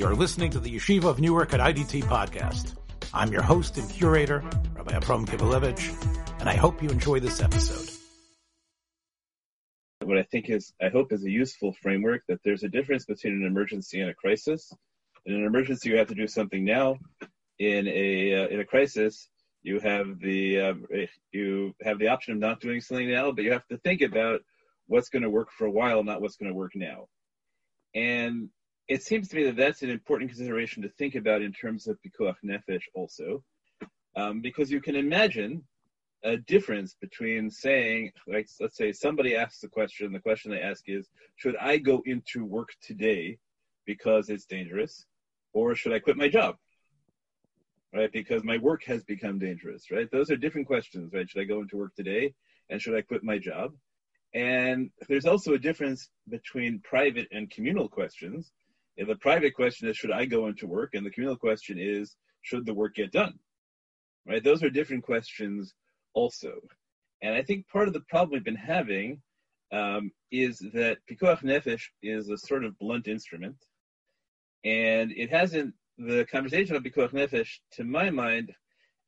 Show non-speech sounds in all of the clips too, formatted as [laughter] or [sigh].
You're listening to the Yeshiva of Newark at IDT podcast. I'm your host and curator, Rabbi Abram Kibalevich, and I hope you enjoy this episode. What I think is, I hope is a useful framework that there's a difference between an emergency and a crisis. In an emergency, you have to do something now. In a uh, in a crisis, you have the uh, you have the option of not doing something now, but you have to think about what's going to work for a while, not what's going to work now. And it seems to me that that's an important consideration to think about in terms of pikuach nefesh also, um, because you can imagine a difference between saying, like, let's say somebody asks a question, the question they ask is, should I go into work today because it's dangerous, or should I quit my job? Right, because my work has become dangerous. Right, those are different questions. Right, should I go into work today, and should I quit my job? And there's also a difference between private and communal questions and the private question is, should I go into work? And the communal question is, should the work get done? Right? Those are different questions also. And I think part of the problem we've been having um, is that pikuach nefesh is a sort of blunt instrument, and it hasn't. The conversation of pikuach nefesh, to my mind,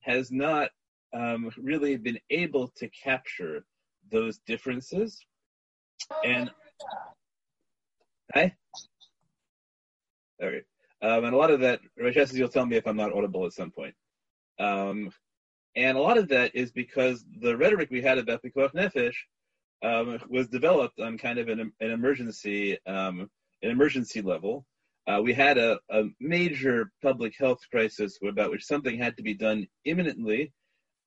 has not um, really been able to capture those differences. And hi. Okay. Um, and a lot of that, Rachel, you'll tell me if I'm not audible at some point. Um, and a lot of that is because the rhetoric we had about Pikuach Nefesh um, was developed on kind of an, an emergency, um, an emergency level. Uh, we had a, a, major public health crisis about which something had to be done imminently,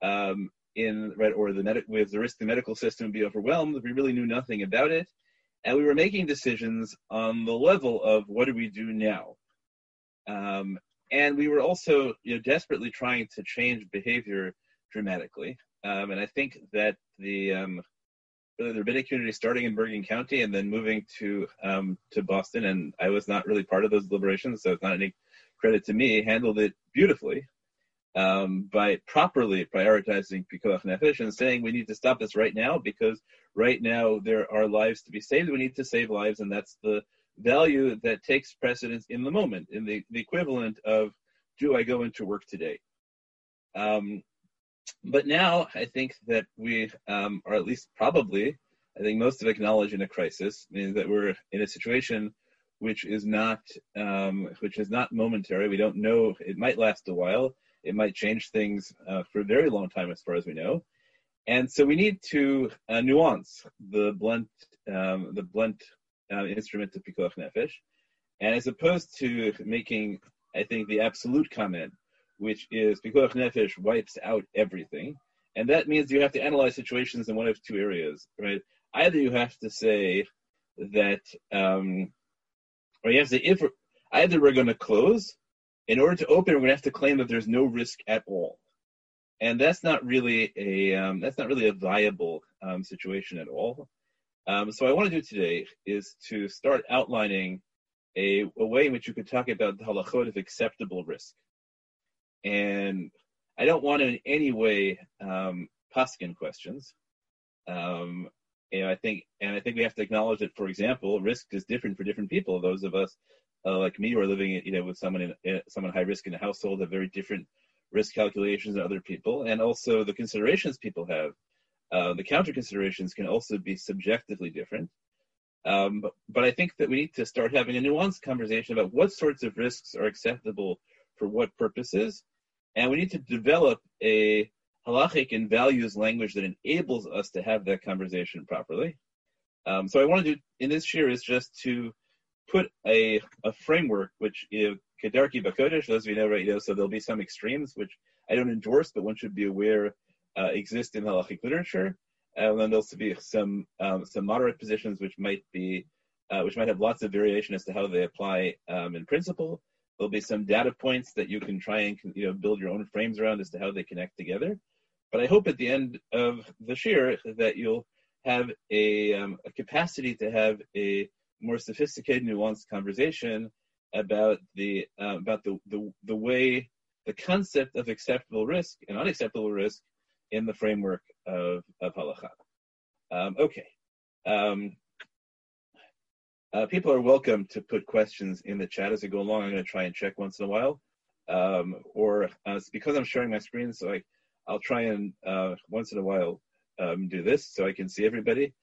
um, in right, or the med- with the risk the medical system would be overwhelmed. We really knew nothing about it, and we were making decisions on the level of what do we do now. Um, and we were also you know, desperately trying to change behavior dramatically. Um, and I think that the um, the rabbinic community starting in Bergen County and then moving to um, to Boston, and I was not really part of those deliberations, so it's not any credit to me. Handled it beautifully um, by properly prioritizing pikuach nefesh and saying we need to stop this right now because right now there are lives to be saved. We need to save lives, and that's the value that takes precedence in the moment, in the, the equivalent of do I go into work today? Um, but now I think that we um, are at least probably, I think most of acknowledge in a crisis, means that we're in a situation which is not um, which is not momentary. We don't know; it might last a while. It might change things uh, for a very long time, as far as we know. And so we need to uh, nuance the blunt, um, the blunt uh, instrument of pikuach nefesh, and as opposed to making, I think, the absolute comment, which is pikuach nefesh wipes out everything, and that means you have to analyze situations in one of two areas, right? Either you have to say that, um, or you have to say if either we're going to close, in order to open, we're going to have to claim that there's no risk at all and that's not really a um, that's not really a viable um, situation at all. Um, so what I want to do today is to start outlining a, a, way in which you could talk about the halachot of acceptable risk. And I don't want to in any way um, paskin questions. Um, know, I think and I think we have to acknowledge that, for example, risk is different for different people. Those of us uh, like me who are living, you know, with someone in, in someone high risk in a household have very different risk calculations than other people, and also the considerations people have. Uh, the counter considerations can also be subjectively different. Um, but, but, I think that we need to start having a nuanced conversation about what sorts of risks are acceptable for what purposes, and we need to develop a halachic and values language that enables us to have that conversation properly. Um, so I want to do in this year is just to put a, a framework which you is Kedarki Bakodesh, those of you know right now, so there'll be some extremes which I don't endorse, but one should be aware uh, exist in halachic literature. And then there'll be some um, some moderate positions which might be uh, which might have lots of variation as to how they apply um, in principle. There'll be some data points that you can try and you know build your own frames around as to how they connect together. But I hope at the end of the year that you'll have a, um, a capacity to have a more sophisticated, nuanced conversation about the uh, about the, the the way the concept of acceptable risk and unacceptable risk in the framework of of halacha. Um, okay. Um, uh, people are welcome to put questions in the chat as we go along. I'm going to try and check once in a while. Um, or uh, because I'm sharing my screen, so I, I'll try and uh, once in a while um, do this so I can see everybody.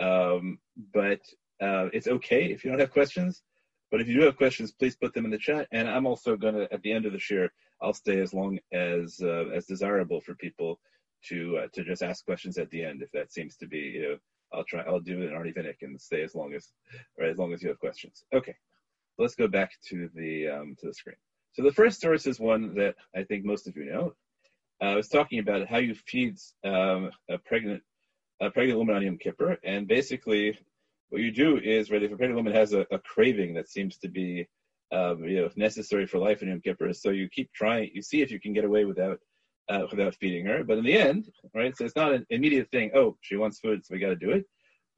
Um, but uh, it's okay if you don't have questions. But if you do have questions, please put them in the chat. And I'm also going to, at the end of the share, I'll stay as long as uh, as desirable for people to uh, to just ask questions at the end if that seems to be you know I'll try I'll do an Arnie Vinick and stay as long as right as long as you have questions. Okay, let's go back to the um, to the screen. So the first source is one that I think most of you know. Uh, I was talking about how you feed um, a pregnant a pregnant woman on Yom Kippur, and basically what you do is right if a pregnant woman has a, a craving that seems to be um, you know necessary for life in Yom Kippur, so you keep trying, you see if you can get away without uh, without feeding her. But in the end, right, so it's not an immediate thing. Oh, she wants food, so we got to do it.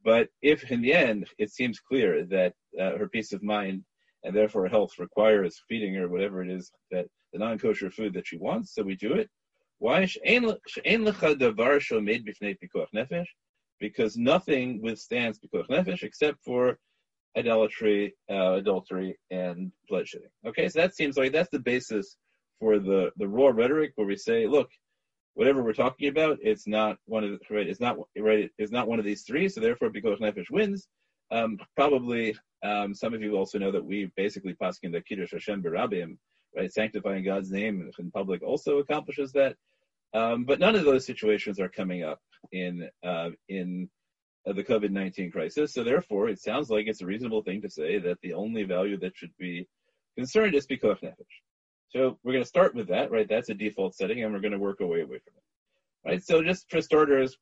But if in the end it seems clear that uh, her peace of mind and therefore her health requires feeding her whatever it is that the non-kosher food that she wants, so we do it. Why? Because nothing withstands pikuach nefesh except for idolatry, uh, adultery, and bloodshedding. Okay, so that seems like that's the basis for the the raw rhetoric where we say, look, whatever we're talking about, it's not one of the right. It's not right. It's not one of these three. So therefore, because Nefesh wins, um, probably um, some of you also know that we basically paskin the kiddush Hashem berabim, right? Sanctifying God's name in public also accomplishes that. Um, but none of those situations are coming up in uh, in uh, the COVID nineteen crisis. So therefore, it sounds like it's a reasonable thing to say that the only value that should be concerned is pikuach nefesh. So we're going to start with that, right? That's a default setting, and we're going to work our way away from it, right? So just for starters,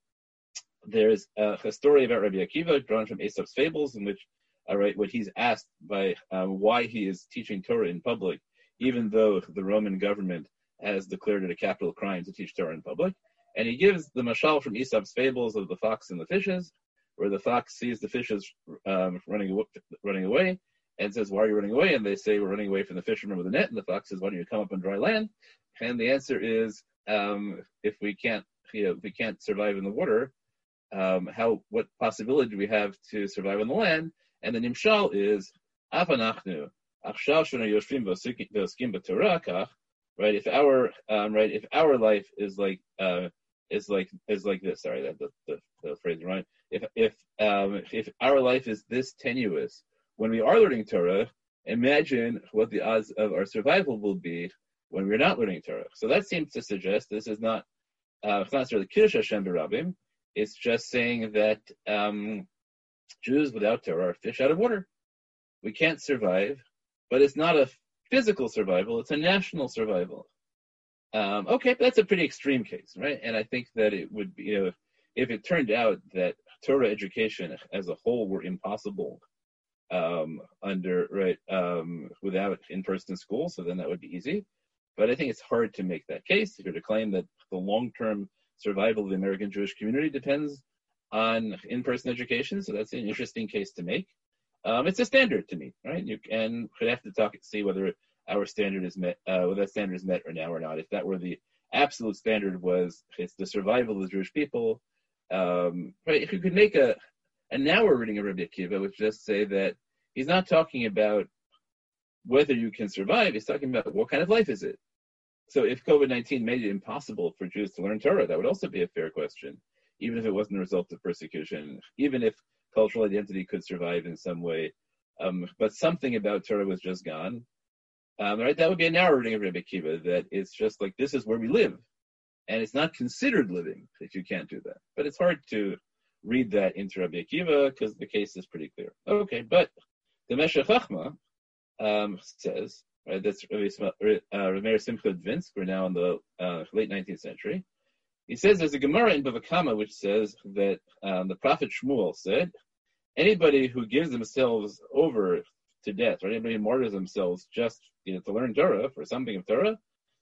there's a, story about Rabbi Akiva drawn from Aesop's Fables, in which, all right, what he's asked by um, why he is teaching Torah in public, even though the Roman government has declared it a capital crime to teach Torah in public. And he gives the mashal from Aesop's Fables of the fox and the fishes, where the fox sees the fishes um, running running away, and says, Why are you running away? And they say, We're running away from the fisherman with the net. And the fox says, Why don't you come up on dry land? And the answer is, um, if we can't, you know, we can't survive in the water, um, how what possibility do we have to survive on the land? And the nimshal is afanachnu right? If our um, right, if our life is like uh, is like is like this. Sorry, that the, the, the phrase right. If if um, if our life is this tenuous when we are learning Torah, imagine what the odds of our survival will be when we're not learning Torah. So that seems to suggest this is not, uh, it's not necessarily Kiddush Hashem Barabim. It's just saying that um, Jews without Torah are fish out of water. We can't survive, but it's not a physical survival; it's a national survival. Um, okay, that's a pretty extreme case, right? And I think that it would be, you know, if, if it turned out that Torah education as a whole were impossible um, under right um, without in-person school, so then that would be easy. But I think it's hard to make that case if you're to claim that the long-term survival of the American Jewish community depends on in-person education. So that's an interesting case to make. Um, it's a standard to me, right? You and have to talk and see whether our standard is met, uh, whether that standard is met or now or not. If that were the absolute standard was it's the survival of the Jewish people, um, right? If you could make a and now we're reading a Rabbi Akiva, which just say that he's not talking about whether you can survive. He's talking about what kind of life is it. So if COVID-19 made it impossible for Jews to learn Torah, that would also be a fair question, even if it wasn't a result of persecution, even if cultural identity could survive in some way. Um, but something about Torah was just gone. Um, right? That would be a narrow reading of Rabbi Akiva, that it's just like this is where we live. And it's not considered living if you can't do that. But it's hard to read that into Rabbi Akiva because the case is pretty clear. Okay, but the Meshech Chachma um, says, right, that's Rameir Simcha Dvinsk, we're now in the uh, late 19th century. He says there's a Gemara in Bava Kamma which says that um, the prophet Shmuel said, anybody who gives themselves over to death, or anybody who martyrs themselves just you know, to learn Torah for something of Torah,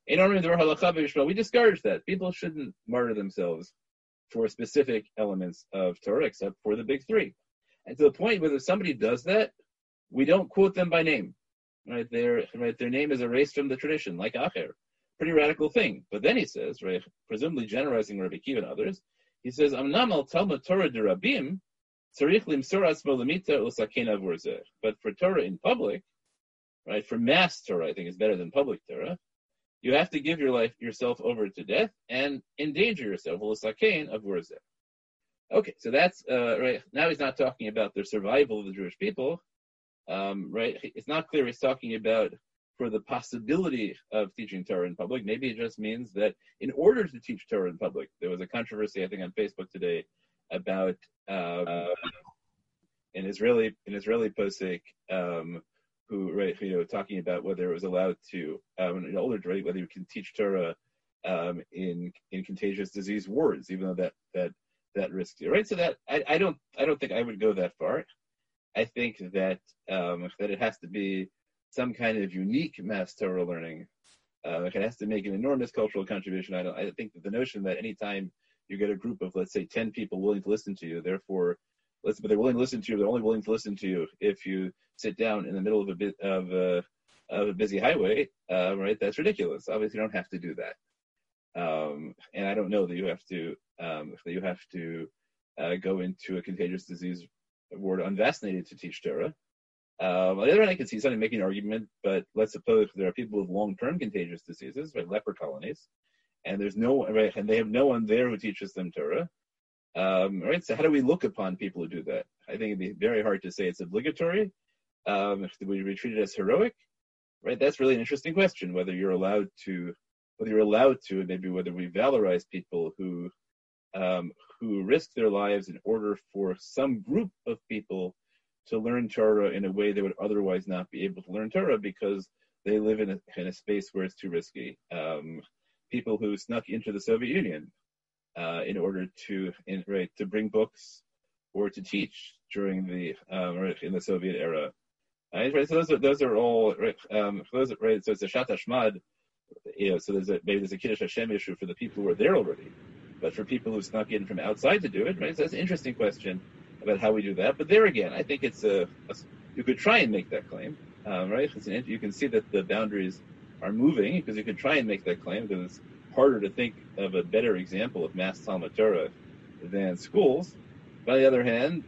we discourage that. People shouldn't martyr themselves for specific elements of Torah except for the big three. And to the point where if somebody does that, we don't quote them by name. Right, their right, their name is erased from the tradition, like Acher. Pretty radical thing. But then he says, right, presumably generalizing Rabbi Kiva and others, he says, But for Torah in public, right, for mass Torah, I think is better than public Torah. You have to give your life yourself over to death and endanger yourself. Okay, so that's uh, right. Now he's not talking about the survival of the Jewish people, um, right? It's not clear he's talking about for the possibility of teaching Torah in public. Maybe it just means that in order to teach Torah in public, there was a controversy I think on Facebook today about uh, an Israeli an Israeli posek um, who right you know talking about whether it was allowed to um, an older right, whether you can teach Torah um, in in contagious disease wards, even though that that that risks you right. So that I, I don't I don't think I would go that far. I think that um, that it has to be some kind of unique mass Torah learning. Uh, it has to make an enormous cultural contribution. I don't. I think that the notion that anytime you get a group of let's say ten people willing to listen to you, therefore listen, but they're willing to listen to you. They're only willing to listen to you if you sit down in the middle of a bit of a, of a busy highway, uh, right? That's ridiculous. Obviously, you don't have to do that. Um, and I don't know that you have to um, that you have to uh, go into a contagious disease ward unvaccinated to teach Torah. Um, on the other hand, I can see somebody making an argument, but let's suppose there are people with long-term contagious diseases, right, leper colonies, and there's no right, and they have no one there who teaches them Torah. Um, right, so how do we look upon people who do that? I think it'd be very hard to say it's obligatory. Um, if we treat it as heroic, right? That's really an interesting question. Whether you're allowed to, whether you're allowed to, and maybe whether we valorize people who um, who risk their lives in order for some group of people to learn Torah in a way they would otherwise not be able to learn Torah because they live in a, in a space where it's too risky. Um, people who snuck into the Soviet Union uh, in order to in, right to bring books or to teach during the um, in the Soviet era. Right, right, so those are those are all right. Um, those are, right. So it's a sha'at hashmad. You know, so there's a maybe there's a kiddush Hashem issue for the people who are there already, but for people who snuck in from outside to do it, right? So that's an interesting question about how we do that. But there again, I think it's a, a you could try and make that claim, um, right? An, you can see that the boundaries are moving because you could try and make that claim because it's harder to think of a better example of mass Talmud Torah than schools. But on the other hand,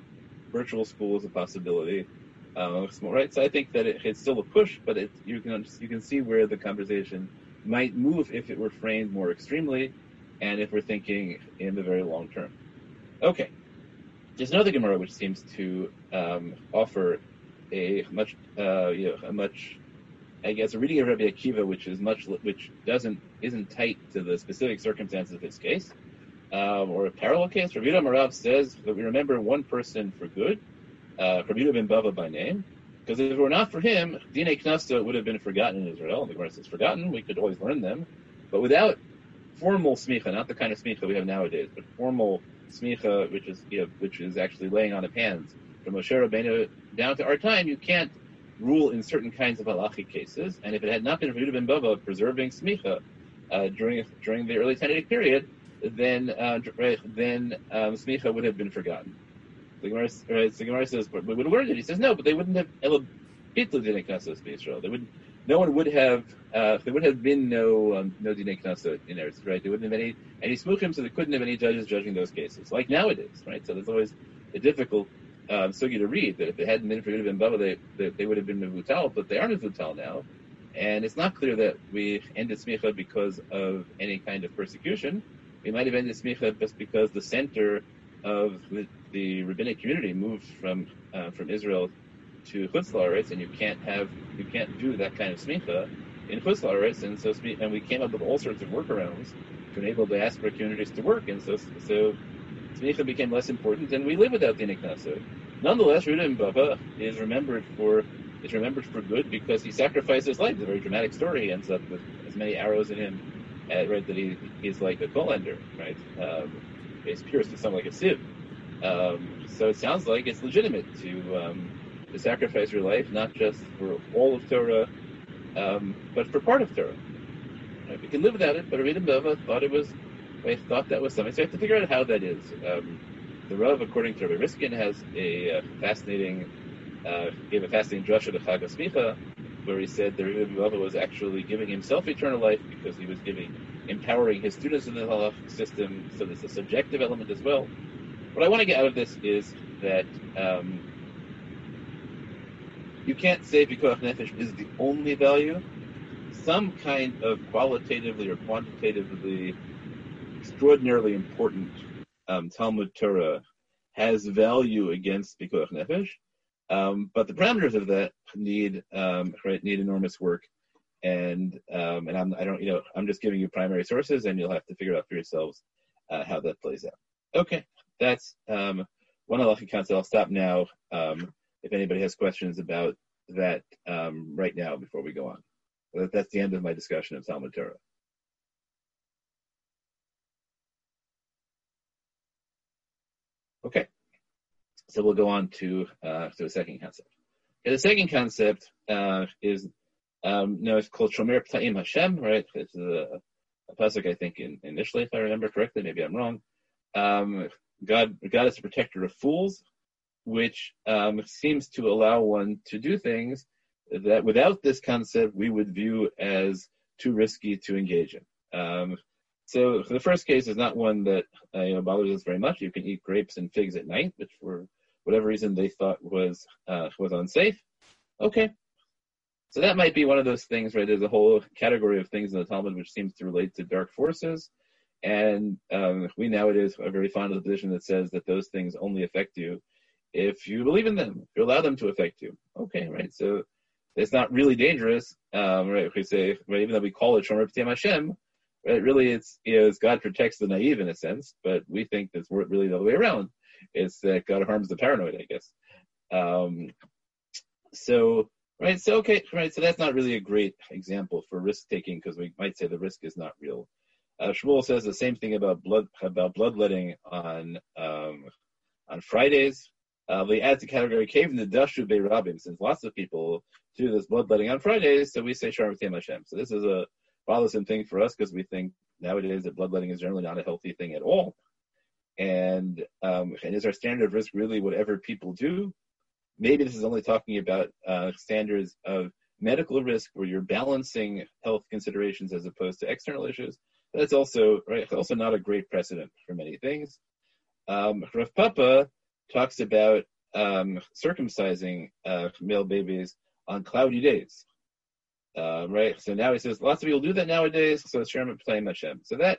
virtual school is a possibility. Uh, right, so I think that it, it's still a push, but it, you can you can see where the conversation might move if it were framed more extremely, and if we're thinking in the very long term. Okay, there's another Gemara which seems to um, offer a much uh, you know a much I guess a reading of Rabbi Akiva, which is much, which doesn't isn't tight to the specific circumstances of this case, um, or a parallel case. Rabbi Marav says that we remember one person for good, uh, Rabbi ben Bava by name, because if it were not for him, Dine Knasta would have been forgotten in Israel. The Gemara says forgotten. We could always learn them, but without formal smicha, not the kind of smicha we have nowadays, but formal smicha, which is you know, which is actually laying on of hands from Moshe Rabbeinu down to our time, you can't rule in certain kinds of halachic cases. And if it had not been for Yehuda ben Bava preserving smicha uh, during during the early Tannaitic period, then uh, then um, smicha would have been forgotten. The Gemara, right, the Gemara says, but we would have learned it. He says, no, but they wouldn't have. They would, no one would have, uh, there would have been no um, no dinei knasos in Eretz, right? There wouldn't have any any smuchim, so there couldn't have any judges judging those cases, like nowadays, right? So there's always a difficult um, sugya to read that if it hadn't been for Yehuda ben Bava, they, they, they, would have been Mevutal, but they aren't mevutal now. And it's not clear that we ended smicha because of any kind of persecution. We might have ended smicha just because the center of the, the rabbinic community moved from uh, from Israel to Chutz and you can't have you can't do that kind of smicha in Chutz and so and we came up with all sorts of workarounds to enable diaspora communities to work, and so so smicha became less important, and we live without the Niknasa. Nonetheless, Ruda Baba is remembered for is remembered for good because he sacrificed his life. It's a very dramatic story. He ends up with as many arrows in him, uh, right? That he he's like a Kolender, right? Um, he's pierced with something like a sieve. Um, so it sounds like it's legitimate to um, to sacrifice your life, not just for all of Torah, um, but for part of Torah. Right? We can live without it, but Rabbi Bava thought it was I thought that was something. So I have to figure out how that is. Um, the Rav, according to Rabbi Riskin, has a uh, fascinating, uh, gave a fascinating drush of the where he said that Rabbi Bava was actually giving himself eternal life because he was giving, empowering his students in the halach system. So there's a subjective element as well. What I want to get out of this is that um, you can't say pikuach nefesh is the only value. Some kind of qualitatively or quantitatively extraordinarily important um, Talmud Torah has value against pikuach nefesh, um, but the parameters of that need um, need enormous work, and um, and I'm I don't you know I'm just giving you primary sources, and you'll have to figure out for yourselves uh, how that plays out. Okay, that's um, one halachic concept. I'll stop now. If anybody has questions about that um, right now before we go on, that's the end of my discussion of Talmud Torah. Okay, so we'll go on to uh, to the second concept. Okay, the second concept uh, is um, no, it's called Shomer Ptaim Hashem, right? It's a, a pasuk I think in, initially, if I remember correctly. Maybe I'm wrong. Um, God, God is a protector of fools, which um, seems to allow one to do things that without this concept we would view as too risky to engage in. Um, so the first case is not one that uh, you know bothers us very much. You can eat grapes and figs at night, which for whatever reason they thought was uh, was unsafe. Okay, so that might be one of those things, right? There's a whole category of things in the Talmud which seems to relate to dark forces, and um, we nowadays are very fond of the position that says that those things only affect you if you believe in them, you allow them to affect you. Okay, right? So it's not really dangerous, um, right? We say, right, even though we call it Shomer B'Tiem Hashem, right? Really, it's is God protects the naive in a sense, but we think it's really the other way around. It's that God harms the paranoid, I guess. Um, so, right, so okay, right, so that's not really a great example for risk taking because we might say the risk is not real. Uh, Shmuel says the same thing about blood about bloodletting on um, on Fridays. Uh, they add to category cave in the dashu rabim since lots of people do this bloodletting on Fridays, so we say Sharm Hashem. So this is a bothersome thing for us because we think nowadays that bloodletting is generally not a healthy thing at all. And um, and is our standard of risk really whatever people do? Maybe this is only talking about uh, standards of medical risk where you're balancing health considerations as opposed to external issues. That's also right. Also not a great precedent for many things. Um, Rav Papa talks about um, circumcising uh, male babies on cloudy days. Uh, right. So now he says lots of people do that nowadays. So it's Sherman playing Hashem. So that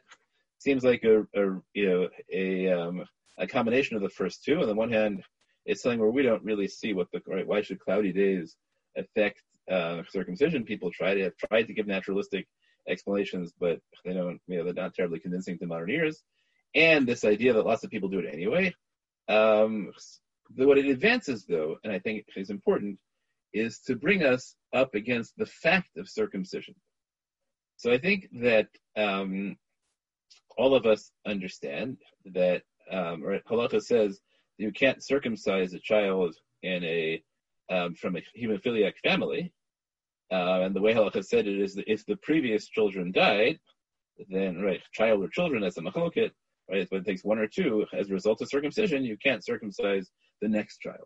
seems like a, a you know a um, a combination of the first two. On the one hand, it's something where we don't really see what the right. Why should cloudy days affect uh, circumcision? People try to have tried to give naturalistic explanations, but they don't. You know, they're not terribly convincing to modern ears. And this idea that lots of people do it anyway. Um, what it advances, though, and I think is important, is to bring us up against the fact of circumcision. So I think that um, all of us understand that, um, or Halacha says you can't circumcise a child in a um, from a hemophiliac family, uh, and the way Halacha said it is that if the previous children died, then right, child or children as a machloket, right, it takes one or two as a result of circumcision, you can't circumcise the next child.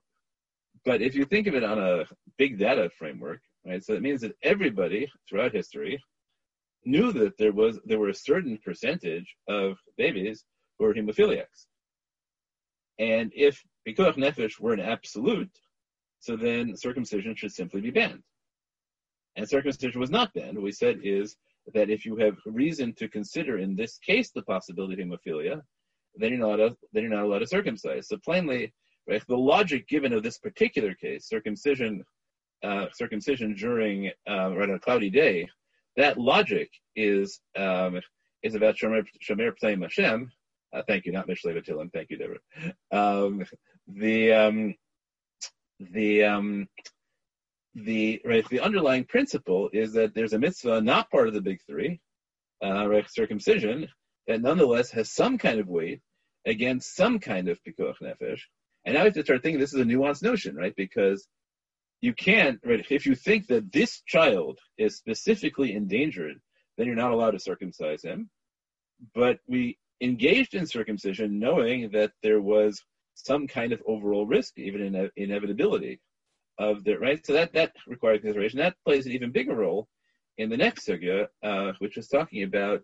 But if you think of it on a big data framework, right, so it means that everybody throughout history knew that there was there were a certain percentage of babies who were hemophiliacs. And if pikuach nefesh were an absolute, so then circumcision should simply be banned. And circumcision was not banned. What we said is that if you have reason to consider in this case the possibility of hemophilia, then you're not, a, then you're not allowed to circumcise. So plainly, Right? The logic given of this particular case, circumcision, uh, circumcision during uh, right on a cloudy day, that logic is um, is about Shomer, Ptaim Hashem. Uh, thank you, not Batilim. Thank you, Deborah. Um, the um, the um, the right the underlying principle is that there's a mitzvah not part of the big three, uh, right, circumcision, that nonetheless has some kind of weight against some kind of pikuach nefesh, and now we have to start thinking this is a nuanced notion, right? Because you can't, right? If you think that this child is specifically endangered, then you're not allowed to circumcise him. But we engaged in circumcision knowing that there was some kind of overall risk, even in inevitability of the right. So that that requires consideration. That plays an even bigger role in the next sugya, uh, which is talking about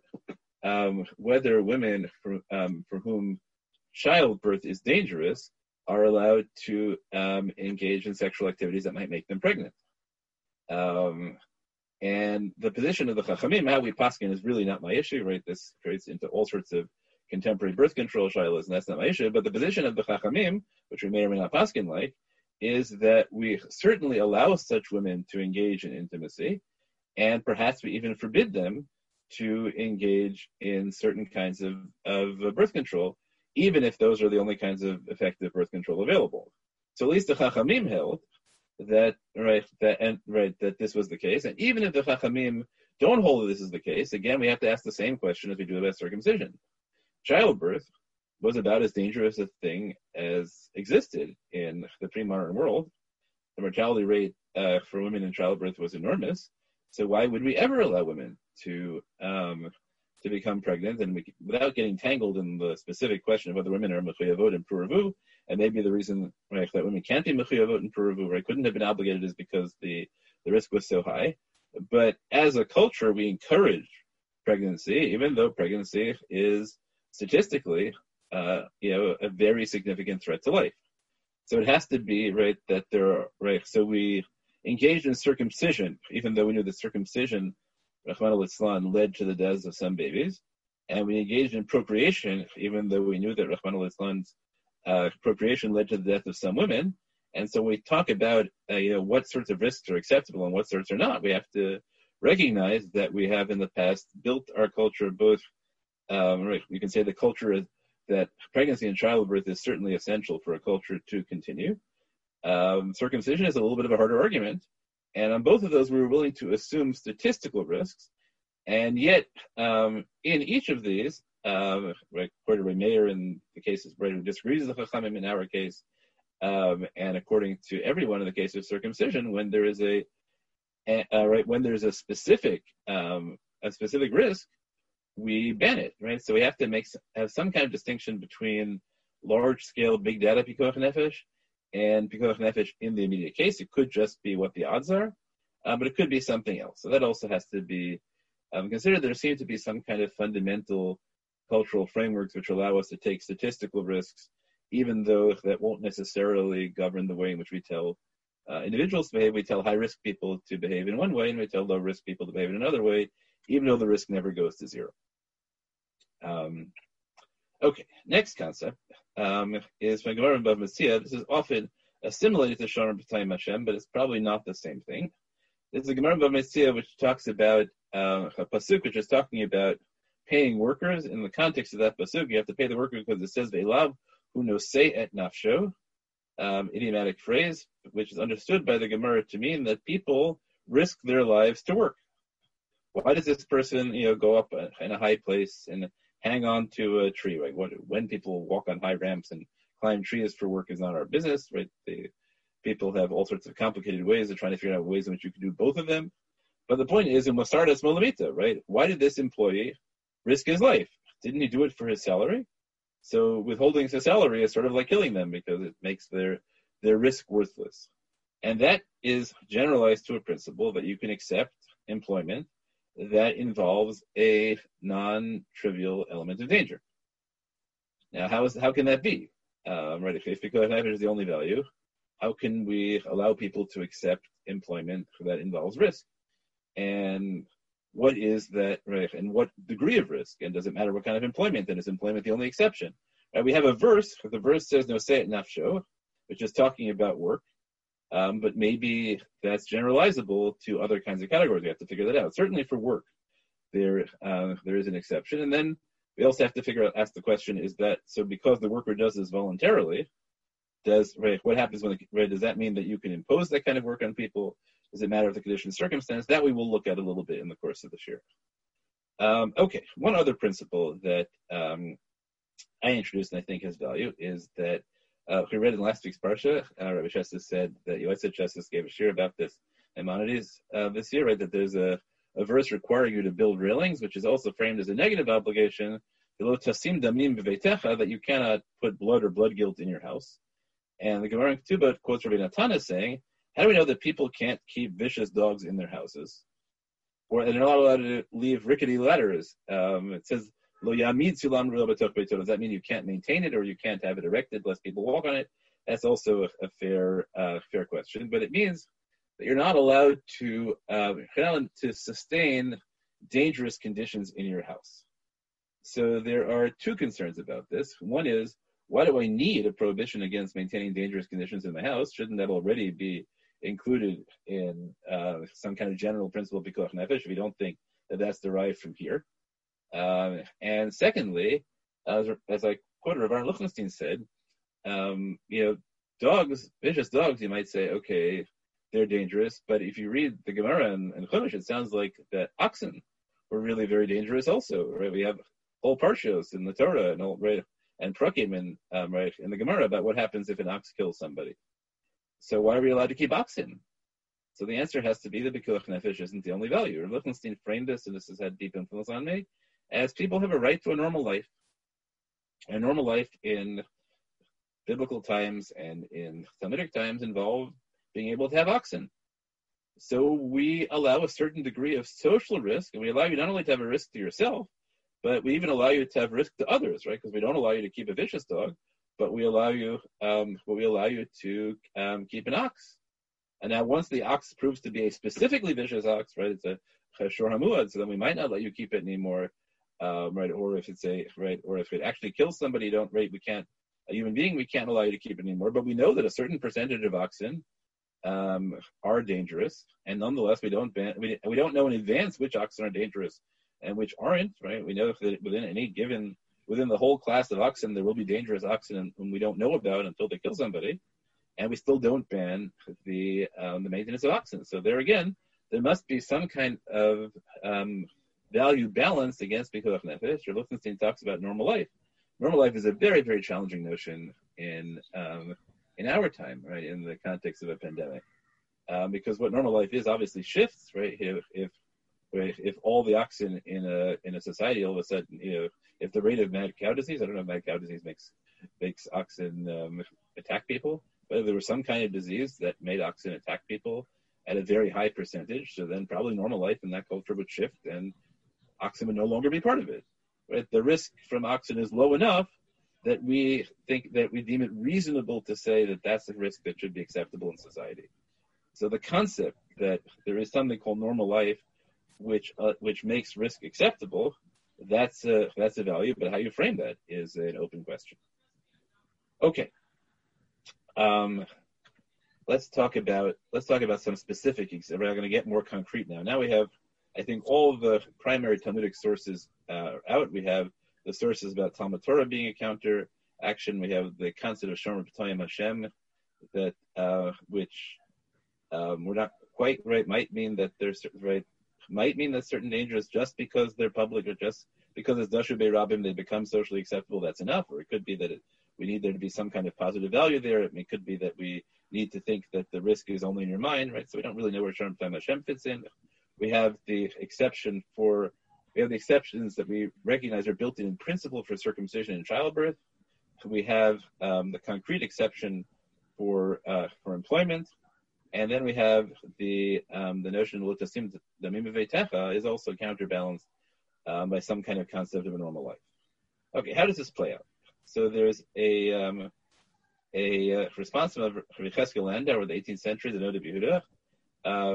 um, whether women for, um, for whom childbirth is dangerous are allowed to um, engage in sexual activities that might make them pregnant. Um, and the position of the Chachamim, how we paskin, is really not my issue, right? This creates into all sorts of contemporary birth control shilas, and that's not my issue. But the position of the Chachamim, which we may or may not paskin like, is that we certainly allow such women to engage in intimacy, and perhaps we even forbid them to engage in certain kinds of, of birth control, even if those are the only kinds of effective birth control available. So at least the Chachamim held that right that and right that this was the case, and even if the Chachamim don't hold that this is the case, again we have to ask the same question as we do about circumcision. Childbirth was about as dangerous a thing as existed in the pre-modern world. The mortality rate uh, for women in childbirth was enormous. So why would we ever allow women to um, to become pregnant? And we, without getting tangled in the specific question of whether women are mechuyavot and puravu, and maybe the reason right, that women can't be mechuyavot and puravu, right, couldn't have been obligated is because the the risk was so high. But as a culture, we encourage pregnancy, even though pregnancy is statistically, uh, you know, a very significant threat to life. So it has to be right that there are right. So we engaged in circumcision, even though we knew that circumcision, Rahman al led to the deaths of some babies. And we engaged in procreation, even though we knew that Rahman al-Islam's uh, procreation led to the death of some women. And so we talk about, uh, you know, what sorts of risks are acceptable and what sorts are not. We have to recognize that we have in the past built our culture both, um, right, you can say the culture is that pregnancy and childbirth is certainly essential for a culture to continue. Um, circumcision is a little bit of a harder argument. And on both of those, we were willing to assume statistical risks. And yet, um, in each of these, according to Meir in the cases right, who disagrees with the Chachamim in our case, um, and according to everyone in the case of circumcision, when there is a, uh, right, when there's a specific, um, a specific risk, we ban it, right? So we have to make have some kind of distinction between large scale big data pikuach nefesh and pikuach nefesh in the immediate case. It could just be what the odds are, uh, but it could be something else. So that also has to be um, considered. There seem to be some kind of fundamental cultural frameworks which allow us to take statistical risks, even though that won't necessarily govern the way in which we tell uh, individuals to behave. We tell high risk people to behave in one way, and we tell low risk people to behave in another way, even though the risk never goes to zero. Um, okay, next concept um, is Gemara Bava Metzia. This is often assimilated to Shomer B'Tayim Hashem, but it's probably not the same thing. There's a Gemara Bava Metzia which talks about uh, a pasuk which is talking about paying workers. In the context of that pasuk, you have to pay the worker because it says "Ve'lav who knows say et nafsho," um, idiomatic phrase, which is understood by the Gemara to mean that people risk their lives to work. Why does this person, you know, go up in a high place and hang on to a tree. Right? When people walk on high ramps and climb trees for work is not our business. Right? People have all sorts of complicated ways of trying to figure out ways in which you can do both of them. But the point is, in Masardas Molamita, right? Why did this employee risk his life? Didn't he do it for his salary? So withholding his salary is sort of like killing them because it makes their their risk worthless. And that is generalized to a principle that you can accept employment that involves a non-trivial element of danger. Now, how is how can that be? Um, right, if because is the only value, how can we allow people to accept employment that involves risk? And what is that right? And what degree of risk? And does it matter what kind of employment? Then is employment the only exception? Right, we have a verse. The verse says no say it nafsho, which is talking about work. Um, but maybe that's generalizable to other kinds of categories. We have to figure that out. Certainly for work, there uh, there is an exception, and then we also have to figure out, ask the question: Is that so? Because the worker does this voluntarily, does right? What happens when right? Does that mean that you can impose that kind of work on people? Does it matter of the condition circumstance? That we will look at a little bit in the course of this year. Um, okay, one other principle that um, I introduced and I think has value is that uh, we read in last week's parsha, uh, Rabbi Sheshes said that Yoetzet Sheshes gave a shir about this Maimonides uh, this year, right? That there's a, a verse requiring you to build railings, which is also framed as a negative obligation, that you cannot put blood or blood guilt in your house. And the Gemara in Ketubah quotes Rabbi Natan as saying, how do we know that people can't keep vicious dogs in their houses? Or they're not allowed to leave rickety ladders. Um, it says Does that mean you can't maintain it or you can't have it erected lest people walk on it? that's also a, a fair uh, fair question. But it means that you're not allowed to uh, to sustain dangerous conditions in your house. So there are two concerns about this. One is why do I need a prohibition against maintaining dangerous conditions in the house? Shouldn't that already be included in uh, some kind of general principle of pikuach nefesh if you don't think that that's derived from here? Um, and secondly, as, as I quoted Aaron Lichtenstein said, um, you know, dogs, vicious dogs, you might say, okay, they're dangerous. But if you read the Gemara and, and Chumash, it sounds like that oxen were really very dangerous also, right? We have whole parshas in the Torah and all, right, and prakim in, um, right, in the Gemara about what happens if an ox kills somebody. So why are we allowed to keep oxen? So the answer has to be that Pikuach Nefesh isn't the only value. Lichtenstein framed this, and this has had deep influence on me, as people have a right to a normal life. A normal life in biblical times and in Talmudic times involved being able to have oxen. So we allow a certain degree of social risk, and we allow you not only to have a risk to yourself, but we even allow you to have risk to others, right? Because we don't allow you to keep a vicious dog, but we allow you, um, but we allow you to um, keep an ox. And now, once the ox proves to be a specifically vicious ox, right? It's a cheshor hamuad, so then we might not let you keep it anymore um, right? Or if it's a right, or if it actually kills somebody, don't right, we can't a human being, we can't allow you to keep it anymore. But we know that a certain percentage of oxen um, are dangerous, and nonetheless, we don't ban, we, we don't know in advance which oxen are dangerous and which aren't. Right? We know that within any given within the whole class of oxen, there will be dangerous oxen and we don't know about until they kill somebody, and we still don't ban the um, the maintenance of oxen. So there again, there must be some kind of um, value balanced against Pikuach Nefesh. Or Lichtenstein talks about normal life. Normal life is a very, very challenging notion in um, in our time, right, in the context of a pandemic. Um, because what normal life is obviously shifts, right? If, if if all the oxen in a in a society all of a sudden, you know, if the rate of mad cow disease, I don't know if mad cow disease makes makes oxen um, attack people, but if there was some kind of disease that made oxen attack people at a very high percentage, so then probably normal life in that culture would shift, and oxen would no longer be part of it. Right? The risk from oxen is low enough that we think that we deem it reasonable to say that that's a risk that should be acceptable in society. So the concept that there is something called normal life, which uh, which makes risk acceptable, that's a that's a value. But how you frame that is an open question. Okay. Um, let's talk about let's talk about some specific. We're going to get more concrete now. Now we have I think all the primary Talmudic sources uh, out. We have the sources about Talmud Torah being a counter action. We have the concept of Shomer B'Toyim Hashem, that uh, which um, we're not quite right. Might mean that there's right. Might mean that certain dangers just because they're public or just because it's Dashu Rabim they become socially acceptable. That's enough. Or it could be that it, we need there to be some kind of positive value there. It could be that we need to think that the risk is only in your mind, right? So we don't really know where Shomer B'Toyim Hashem fits in we have the exception for we have the exceptions that we recognize are built in principle for circumcision and childbirth. We have um, the concrete exception for uh, for employment, and then we have the um, the notion of the damim is also counterbalanced um, by some kind of concept of a normal life. Okay, how does this play out? So there's a um, a uh, response from Cheskel Landau in the 18th century, the Noda B'Yehuda,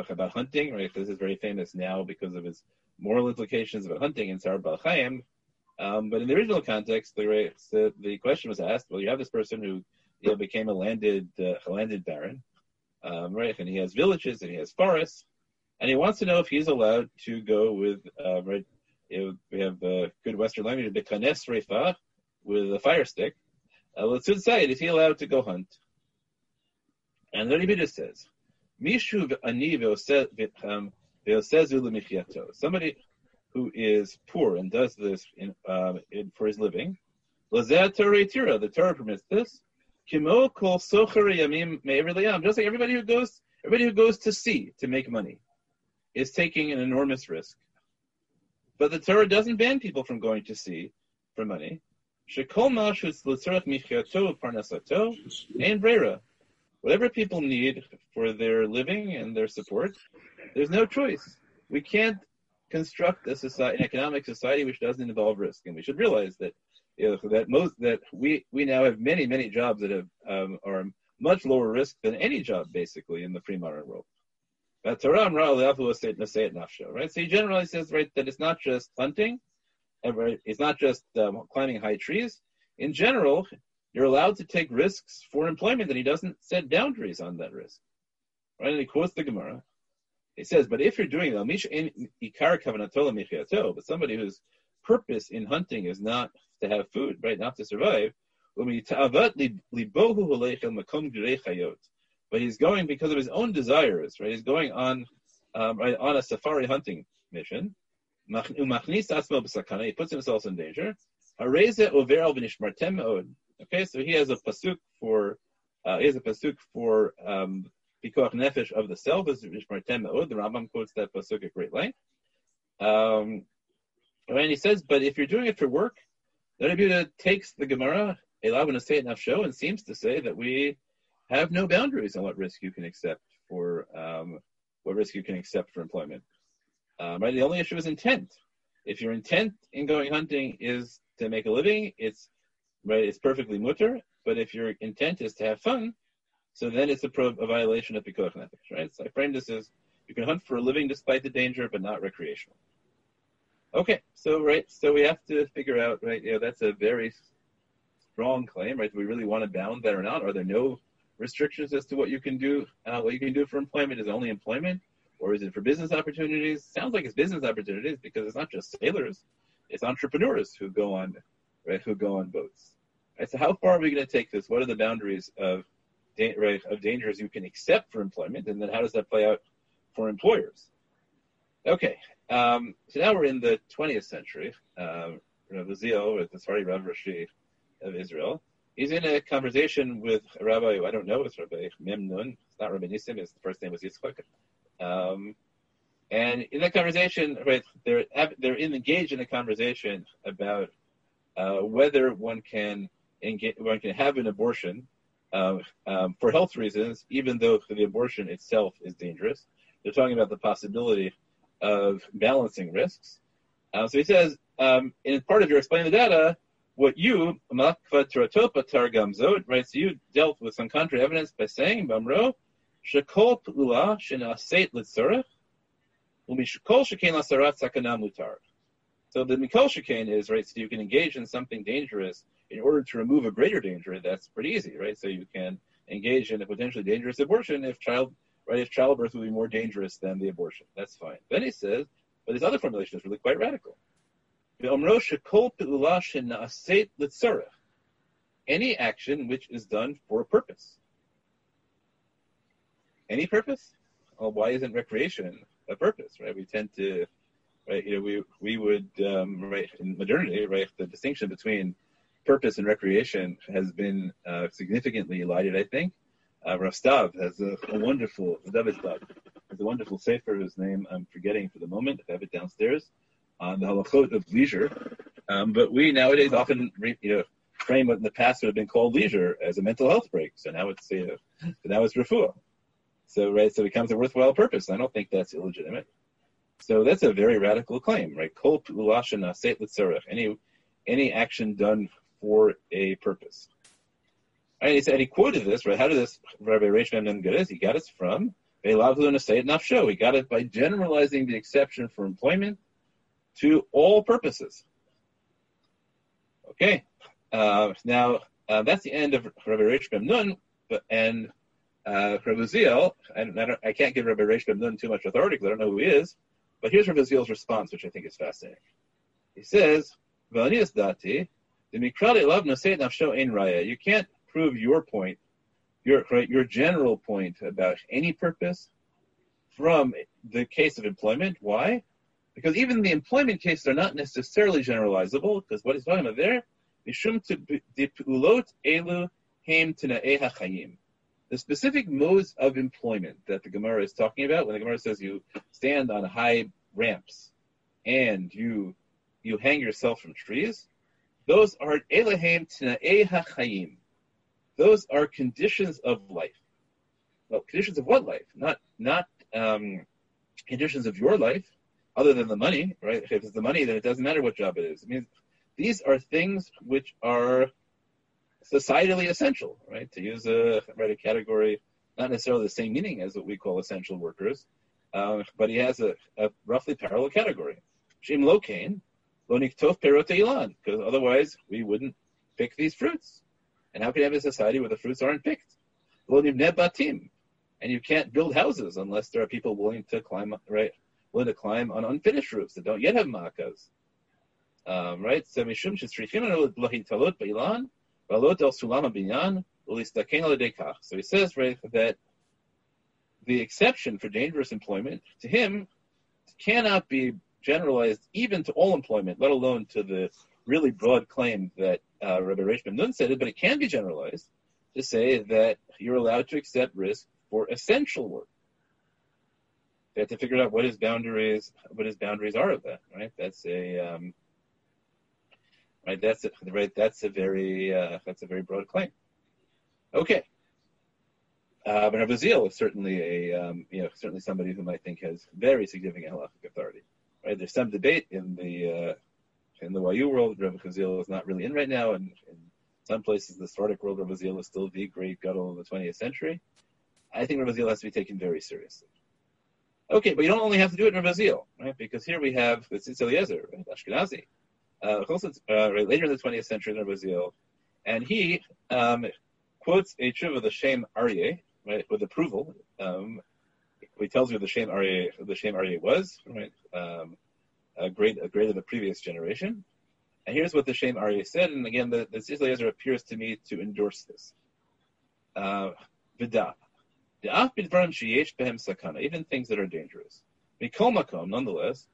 about hunting, right? This is very famous now because of its moral implications about hunting in Sarah Chaim. Um, but in the original context, the, the, the question was asked: Well, you have this person who you know, became a landed uh, a landed baron, um, right? And he has villages and he has forests, and he wants to know if he's allowed to go with uh, right. We have uh, good Western language, the kanes refa, with a fire stick. Uh, let's say, is he allowed to go hunt? And the Rebbe says, um, Somebody who is poor and does this in, um, in, for his living, the Torah permits this. Just like everybody who goes, everybody who goes to sea to make money is taking an enormous risk. But the Torah doesn't ban people from going to sea for money. Shekol mashus l'tzorach michyato parnasato ein brera whatever people need for their living and their support, there's no choice. We can't construct a society, an economic society which doesn't involve risk, and we should realize that you know, that most that we we now have many many jobs that have um, are much lower risk than any job, basically, in the pre modern world. Right? So he generally says, right, that it's not just hunting, it's not just um, climbing high trees. In general, you're allowed to take risks for employment, and he doesn't set boundaries on that risk. Right? And he quotes the Gemara. He says, but if you're doing it, but somebody whose purpose in hunting is not to have food, right, not to survive, but he's going because of his own desires, right? He's going on um, right, on a safari hunting mission. He puts himself in danger. Okay, so he has a pasuk for uh, he has a pasuk for um, pikuach nefesh of the self. Is The Rambam quotes that pasuk at great length. Um, and he says, but if you're doing it for work, the Rebbe takes the Gemara Elav and say Nafsho and seems to say that we have no boundaries on what risk you can accept for um, what risk you can accept for employment. Um, right? The only issue is intent. If your intent in going hunting is to make a living, it's right. It's perfectly mutter. But if your intent is to have fun, so then it's a, pro- a violation of pikuach nefesh. Right. So I frame this as you can hunt for a living despite the danger, but not recreational. Okay, so right, so we have to figure out, right? You know, that's a very strong claim, right? Do we really want to bound that or not? Are there no restrictions as to what you can do? Uh, what you can do for employment is only employment, or is it for business opportunities? Sounds like it's business opportunities because it's not just sailors; it's entrepreneurs who go on, right? Who go on boats. Right. So how far are we going to take this? What are the boundaries of right, of dangers you can accept for employment, and then how does that play out for employers? Okay, um, so now we're in the 20th century. Uh, Rav Uziel, the Sfari Rav Rashi of Israel, he's in a conversation with a rabbi I don't know, it's Rabbi Memnun. It's not Rabbi his first name was Yitzchak. Um, and in that conversation, right, they're they're engaged in a conversation about uh, whether one can engage, one can have an abortion uh, um, for health reasons, even though the abortion itself is dangerous. They're talking about the possibility of balancing risks. Uh, so he says, um, in part of your explaining the data, what you, right, so you dealt with some contrary evidence by saying, Bamro, Shekol P'ula Shenaseit Litzurech, Umishkol Shekain Lasarat Sakana Mutar. So the Mikol Shekain is, right, so you can engage in something dangerous in order to remove a greater danger. That's pretty easy, right? So you can engage in a potentially dangerous abortion if child right? If childbirth would be more dangerous than the abortion, that's fine. Then he says, but this other formulation is really quite radical. Any action which is done for a purpose. Any purpose? Well, why isn't recreation a purpose, right? We tend to, right, you know, we, we would, um, right, in modernity, right, the distinction between purpose and recreation has been uh, significantly elided, I think uh, Rav Stav has a, a wonderful, David has a wonderful sefer whose name I'm forgetting for the moment. I have it downstairs on the halachot of leisure. Um, but we nowadays often, you know, frame what in the past would have been called leisure as a mental health break. So now it's, you know, now it's refuah. So, right, so it becomes a worthwhile purpose. I don't think that's illegitimate. So that's a very radical claim, right? Kol Any, any action done for a purpose. And he said he quoted this, right? How did this Rabbi Reish Memnon get it? He got it from enough show. He got it by generalizing the exception for employment to all purposes. Okay. Uh, now, uh, that's the end of Rabbi Reish Memnon, but, and uh, Rabbi Uziel, and I, I, can't give Rabbi Reish Memnon too much authority because I don't know who he is, but here's Rabbi Uziel's response, which I think is fascinating. He says, V'anias dati, the raya. You can't prove your point, your your general point about any purpose from the case of employment. Why? Because even the employment cases are not necessarily generalizable, because what he's talking about there, mishum ulot elu haim hachayim. The specific modes of employment that the Gemara is talking about, when the Gemara says you stand on high ramps and you you hang yourself from trees, those are elahim tna'e hachayim. Those are conditions of life. Well, conditions of what life? Not not um, conditions of your life, other than the money, right? If it's the money, then it doesn't matter what job it is. It means these are things which are societally essential, right? To use a right a category, not necessarily the same meaning as what we call essential workers, uh, but he has a, a, roughly parallel category. Shim lokain, because otherwise we wouldn't pick these fruits. And how can you have a society where the fruits aren't picked? Batim, and you can't build houses unless there are people willing to climb right, willing to climb on unfinished roofs that don't yet have makas. Um, right? So mishum talot ba'ilan, el binyan, so he says right, that the exception for dangerous employment to him cannot be generalized even to all employment, let alone to the really broad claim that uh, Rabbi Reish Nun said it, but it can be generalized to say that you're allowed to accept risk for essential work. They have to figure out what his boundaries, what his boundaries are of that, right? That's a, um, right? That's a, right. That's a very, uh, that's a very broad claim. Okay. Uh, but Rabbi is certainly a, um, you know, certainly somebody whom I think has very significant halachic authority. Right? There's some debate in the uh, in the YU world. Rabbi Chazil is not really in right now, and in some places, the Sephardic world, Rabbi Uziel is still the great gadol of the 20th century. I think Rabbi Uziel has to be taken very seriously. Okay, but you don't only have to do it in Rabbi Uziel, right? Because here we have the Tzitz Eliezer, right? Ashkenazi, uh, also, uh, later in the 20th century, Rabbi Ziel, and he um, quotes a tshuva, the Shem Aryeh, right, with approval. Um, he tells you the Shem Aryeh, the Shem Aryeh was, right, um, a great, a great of the previous generation. And here's what the Shem Aryeh said, and again, the, the Eliezer appears to me to endorse this. Uh. Even things that are dangerous. Mikol makom, nonetheless.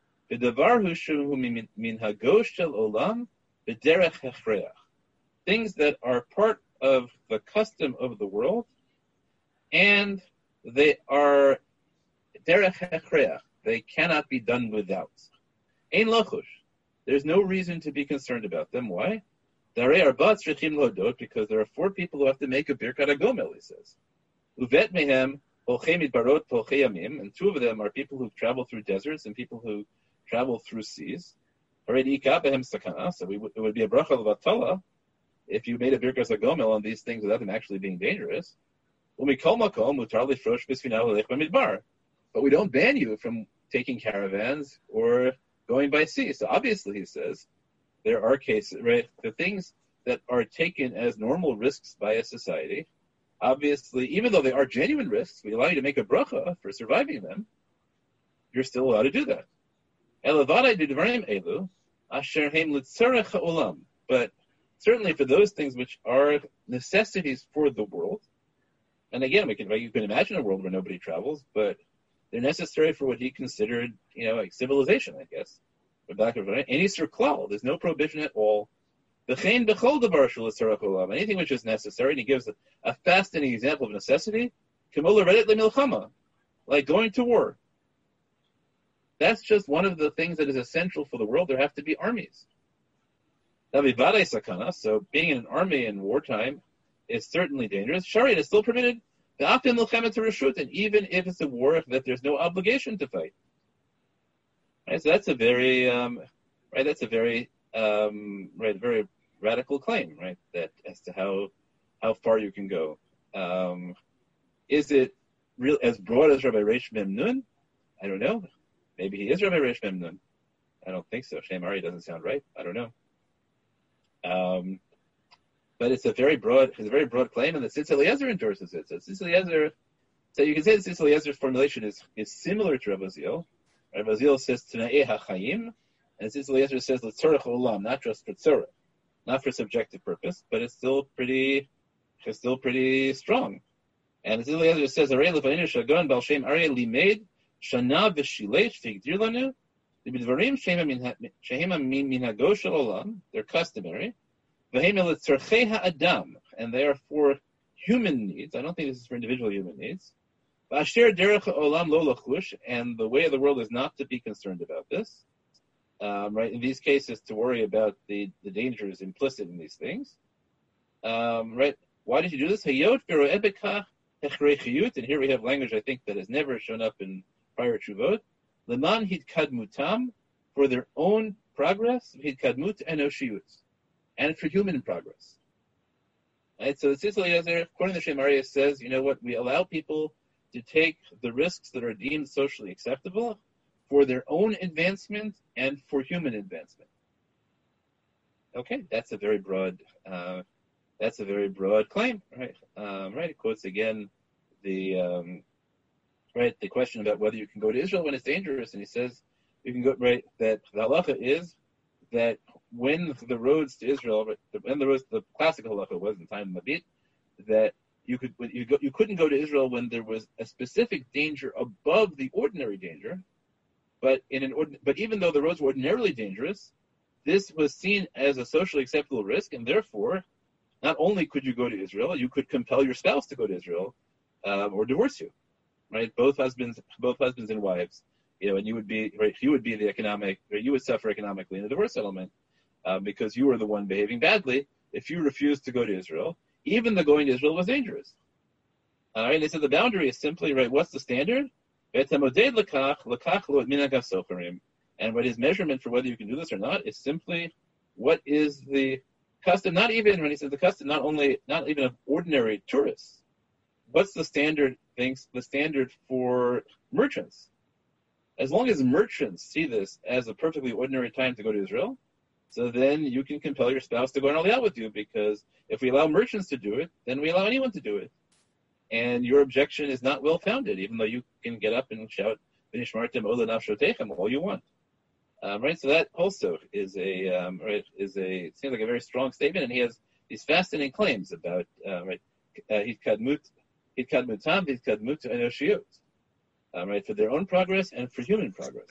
Things that are part of the custom of the world, and they are derech. They cannot be done without. Ein lachush. There's no reason to be concerned about them. Why? Because there are four people who have to make a birkat hagomel, he says. Uvet mehem barot and two of them are people who travel through deserts and people who travel through seas. So it would be a bracha of if you made a birkas hagomel on these things without them actually being dangerous. But we don't ban you from taking caravans or going by sea. So obviously, he says, there are cases, right? The things that are taken as normal risks by a society, obviously, even though they are genuine risks, we allow you to make a bracha for surviving them, you're still allowed to do that. But certainly for those things which are necessities for the world, and again, we can you can imagine a world where nobody travels, but they're necessary for what he considered, you know, like civilization, I guess. Any klal, there's no prohibition at all. Anything which is necessary, and he gives a, a fascinating example of necessity, like going to war. That's just one of the things that is essential for the world. There have to be armies. So being in an army in wartime is certainly dangerous. Shariat is still permitted. Even if it's a war that there's no obligation to fight. Right, so that's a very um, right. That's a very um, right, very radical claim, right? That as to how how far you can go. Um, is it real as broad as Rabbi Reish Memnun? I don't know. Maybe he is Rabbi Reish Memnun. I don't think so. Ari doesn't sound right. I don't know. Um, but it's a very broad, it's a very broad claim, and the Tzitz Eliezer endorses it. So Tzitz Eliezer, so you can say the Tzitz Eliezer's formulation is, is similar to Rabbi Uziel. Rabbi Uziel says Tna'eh HaChayim, and Tzitz Eliezer says L'tzorech Olam, not just for tzorech, not for subjective purpose, but it's still pretty, it's still pretty strong. And Tzitz Eliezer says, Arei Levainu Shagon Bal Shem Arei Limed Shana V'Shilech Figdir Lanu, they're customary, Adam, and they are for human needs. I don't think this is for individual human needs. olam And the way of the world is not to be concerned about this. Um, right? In these cases, to worry about the, the dangers implicit in these things. Um, right? Why did you do this? And here we have language I think that has never shown up in prior tshuvot. Leman hidkadmutam for their own progress, hidkadmut and oshiut and for human progress. Right? So the Tzitz there, according to Shem Aryeh, says, you know what, we allow people to take the risks that are deemed socially acceptable for their own advancement and for human advancement. Okay, that's a very broad, uh, that's a very broad claim, right? Um, right. It quotes again the um, right the question about whether you can go to Israel when it's dangerous, and he says you can go right that the halacha is that when the roads to Israel, when the roads, the classical halacha was in time of Mabit, that you could you, go, you couldn't go to Israel when there was a specific danger above the ordinary danger, but in an ordin- but even though the roads were ordinarily dangerous, this was seen as a socially acceptable risk, and therefore, not only could you go to Israel, you could compel your spouse to go to Israel, um, or divorce you, right? Both husbands, both husbands and wives, you know, and you would be right. You would be the economic, or you would suffer economically in a divorce settlement um, because you were the one behaving badly if you refused to go to Israel, even the going to Israel was dangerous. All right, and they said the boundary is simply right. What's the standard? And what his measurement for whether you can do this or not is simply what is the custom, not even when he says the custom, not only, not even of ordinary tourists. What's the standard things, the standard for merchants? As long as merchants see this as a perfectly ordinary time to go to Israel, so then you can compel your spouse to go on aliyah with you because if we allow merchants to do it, then we allow anyone to do it. And your objection is not well founded, even though you can get up and shout, all you want. Um, right, so that also is a um, right is a seems like a very strong statement, and he has these fascinating claims about uh, right hitkadmut hitkadmutam hitkadmut enoshiot, um, right for their own progress and for human progress.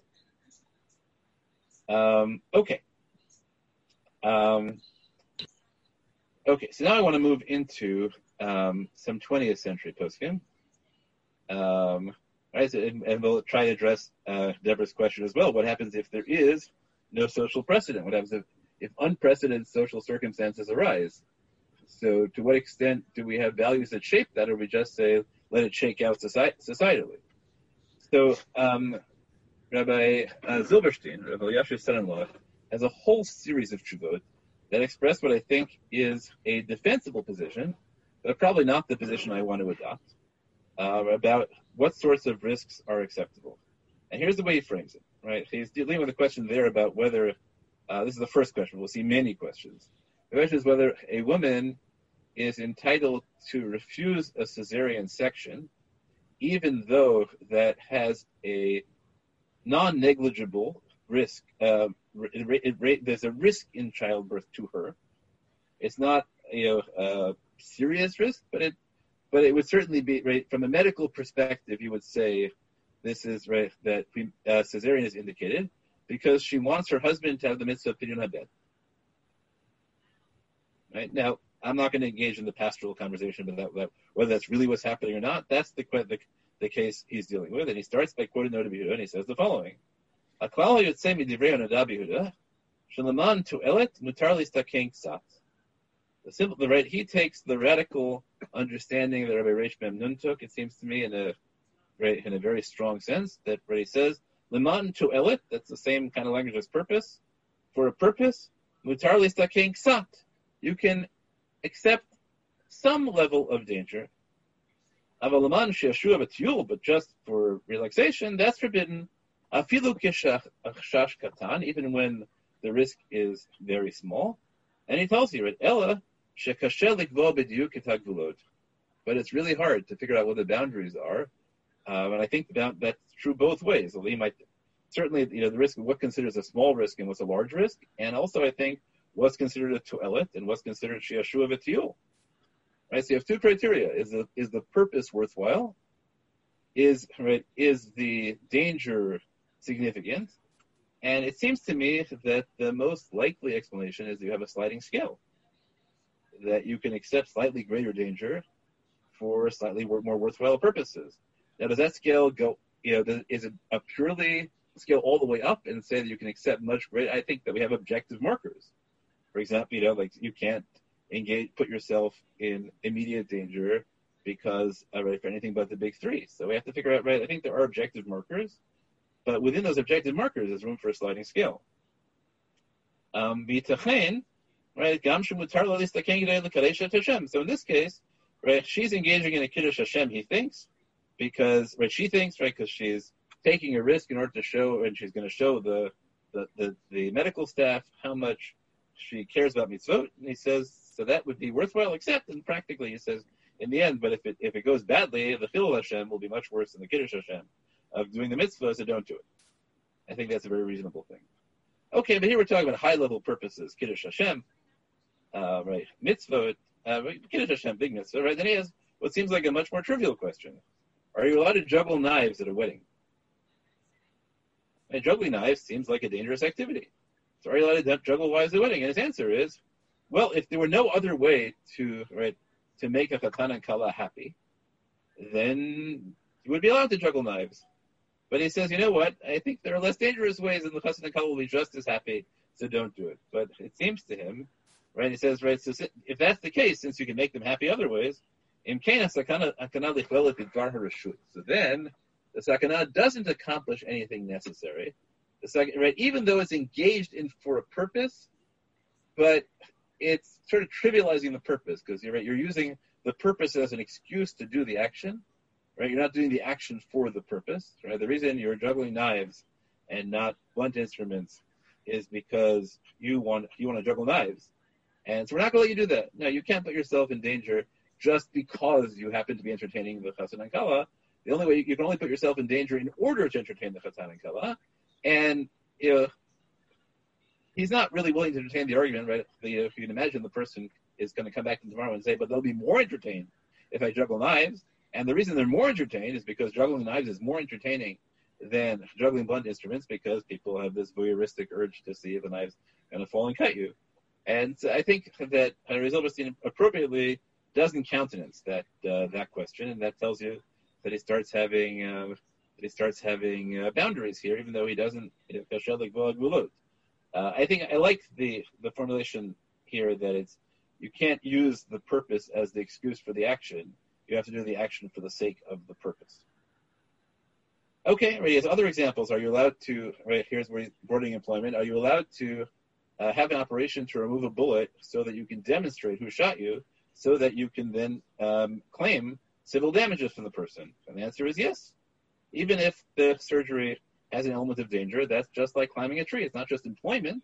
Um, okay. Um, okay, so now I want to move into um, some 20th century poskim. Um, Right? So, and, and, we'll try to address uh, Deborah's question as well. What happens if there is no social precedent? What happens if, if unprecedented social circumstances arise? So, to what extent do we have values that shape that, or we just say, let it shake out society, societally? So, um, Rabbi uh, Zilberstein, Rabbi Yashu's son-in-law, has a whole series of tshuvot that express what I think is a defensible position, but probably not the position I want to adopt, uh, about what sorts of risks are acceptable? And here's the way he frames it, right? He's dealing with a question there about whether, uh, this is the first question, we'll see many questions. The question is whether a woman is entitled to refuse a cesarean section, even though that has a non-negligible risk. Uh, it, it, there's a risk in childbirth to her. It's not you know a serious risk, but it but it would certainly be right from a medical perspective. You would say this is right that uh, cesarean is indicated because she wants her husband to have the mitzvah of pidyon haben. Right now, I'm not going to engage in the pastoral conversation about that, whether that's really what's happening or not. That's the, the, the case he's dealing with, and he starts by quoting Noda B'Yehuda, and he says the following: The simple, the right, he takes the radical understanding that Rabbi Reish Memnun took, it seems to me, in a in a very strong sense, that what he says, Liman to elit, that's the same kind of language as purpose. For a purpose, mutar listakein ksat. You can accept some level of danger. Avalaman she'ashu but just for relaxation, that's forbidden. Afilu katan, even when the risk is very small. And he tells you, right, Ella but it's really hard to figure out what the boundaries are. Um, and I think that that's true both ways. Might certainly, you know, the risk of what considers a small risk and what's a large risk, and also I think what's considered a toelet and what's considered shiashua v'tiyul. Right. So you have two criteria: is the is the purpose worthwhile? Is right? Is the danger significant? And it seems to me that the most likely explanation is you have a sliding scale that you can accept slightly greater danger for slightly more worthwhile purposes. Now, does that scale go? You know, is it a purely scale all the way up and say that you can accept much greater? I think that we have objective markers. For example, you know, like you can't engage, put yourself in immediate danger because uh, right, for anything but the big three. So we have to figure out, right? I think there are objective markers, but within those objective markers, there's room for a sliding scale. Um, right? So in this case, right, she's engaging in a kiddush Hashem. He thinks because right, she thinks right because she's taking a risk in order to show, and she's going to show the, the the, the medical staff how much she cares about mitzvot. And he says, so that would be worthwhile, except and practically he says, in the end, but if it if it goes badly, the Chilul Hashem will be much worse than the Kiddush Hashem of doing the mitzvah, so don't do it. I think that's a very reasonable thing. Okay, but here we're talking about high level purposes, Kiddush Hashem, uh, right? Mitzvah, uh, Kiddush Hashem, big mitzvah, right? Then he has what seems like a much more trivial question: Are you allowed to juggle knives at a wedding? And juggling knives seems like a dangerous activity. So are you allowed to juggle wives at a wedding? And his answer is, well, if there were no other way to right to make a chatan and kala happy, then you would be allowed to juggle knives. But he says, you know what? I think there are less dangerous ways, and the chatan and will be just as happy. So don't do it. But it seems to him, right? He says, right. So if that's the case, since you can make them happy other ways, so then the sakana doesn't accomplish anything necessary. The second, right? Even though it's engaged in for a purpose, but it's sort of trivializing the purpose because you're right, you're using the purpose as an excuse to do the action, right? You're not doing the action for the purpose, right? The reason you're juggling knives and not blunt instruments is because you want you want to juggle knives, and so we're not going to let you do that. No, you can't put yourself in danger just because you happen to be entertaining the chassan and kala. The only way you, you, can only put yourself in danger in order to entertain the chassan and kala, and you know, he's not really willing to entertain the argument, right? The, if you can imagine the person is going to come back tomorrow and say, but they'll be more entertained if I juggle knives. And the reason they're more entertained is because juggling knives is more entertaining than juggling blunt instruments because people have this voyeuristic urge to see if the knife's going to fall and cut you. And I think that Henry Zilberstein appropriately doesn't countenance that uh, that question, and that tells you that he starts having uh, that he starts having uh, boundaries here, even though he doesn't. Uh, I think I like the the formulation here that it's you can't use the purpose as the excuse for the action. You have to do the action for the sake of the purpose. Okay, right, as other examples, are you allowed to, right, here's where boarding employment, are you allowed to uh, have an operation to remove a bullet so that you can demonstrate who shot you, so that you can then um, claim civil damages from the person? And the answer is yes. Even if the surgery has an element of danger. That's just like climbing a tree. It's not just employment.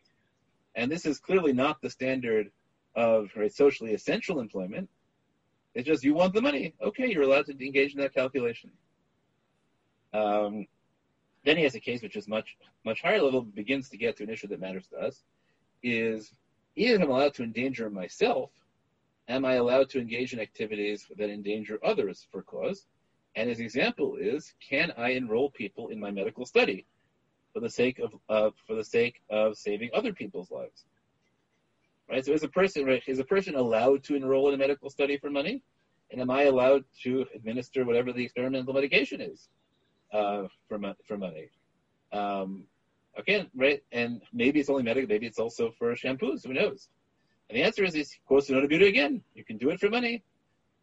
And this is clearly not the standard of right, socially essential employment. It's just you want the money. Okay, you're allowed to engage in that calculation. Um, then he has a case which is much much higher level, begins to get to an issue that matters to us, is if I'm allowed to endanger myself, am I allowed to engage in activities that endanger others for cause? And his example is, can I enroll people in my medical study for the sake of uh, for the sake of saving other people's lives? Right. So is a person is a person allowed to enroll in a medical study for money? And am I allowed to administer whatever the experimental medication is uh, for for money? Um, okay, right? And maybe it's only medical. Maybe it's also for shampoos. Who knows? And the answer is, he quotes to Beauty again. You can do it for money.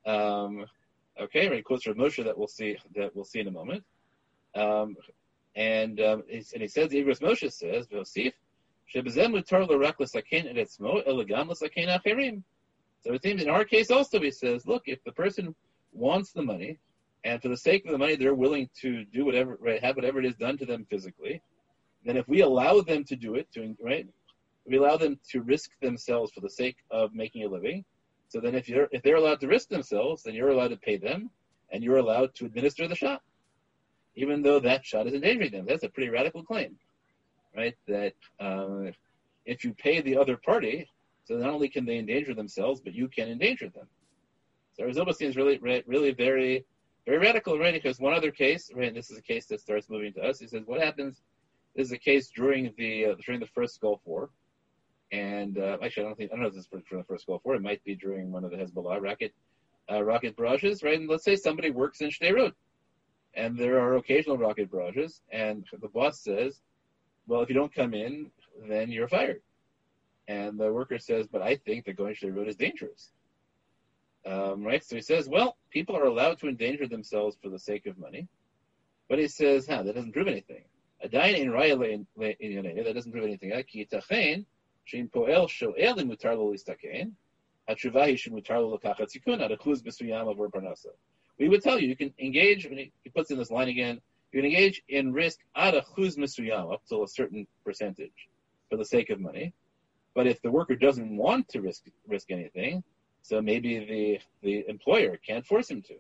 Um, Okay, right? Quotes from Moshe that we'll see that we'll see in a moment. Um, and um, and he says the Moshe says Vosif So it seems in our case also he says, look, if the person wants the money, and for the sake of the money they're willing to do whatever, right, have whatever it is done to them physically, then if we allow them to do it, to right, we allow them to risk themselves for the sake of making a living, so then if you're if they're allowed to risk themselves, then you're allowed to pay them and you're allowed to administer the shot. Even though that shot is endangering them. That's a pretty radical claim. Right? That uh, if you pay the other party, so not only can they endanger themselves, but you can endanger them. So Arizona seems really really very very radical, right? Because one other case, right, this is a case that starts moving to us. He says, what happens? This is a case during the uh, during the first Gulf War, and uh, actually, I don't think I don't know if this is for, the first Gulf War. It might be during one of the Hezbollah rocket uh, rocket barrages, right? And let's say somebody works in Sderot, and there are occasional rocket barrages, and the boss says, well, if you don't come in, then you're fired. And the worker says, but I think that going to the road is dangerous. Um, right? So he says, well, people are allowed to endanger themselves for the sake of money. But he says, huh, that doesn't prove anything. Adain in Raya that doesn't prove anything. Ki tachain, shin poel We would tell you, you can engage, he puts in this line again, you engage in risk at achuz mesuyam, up to a certain percentage, for the sake of money. But if the worker doesn't want to risk risk anything, so maybe the the employer can't force him to.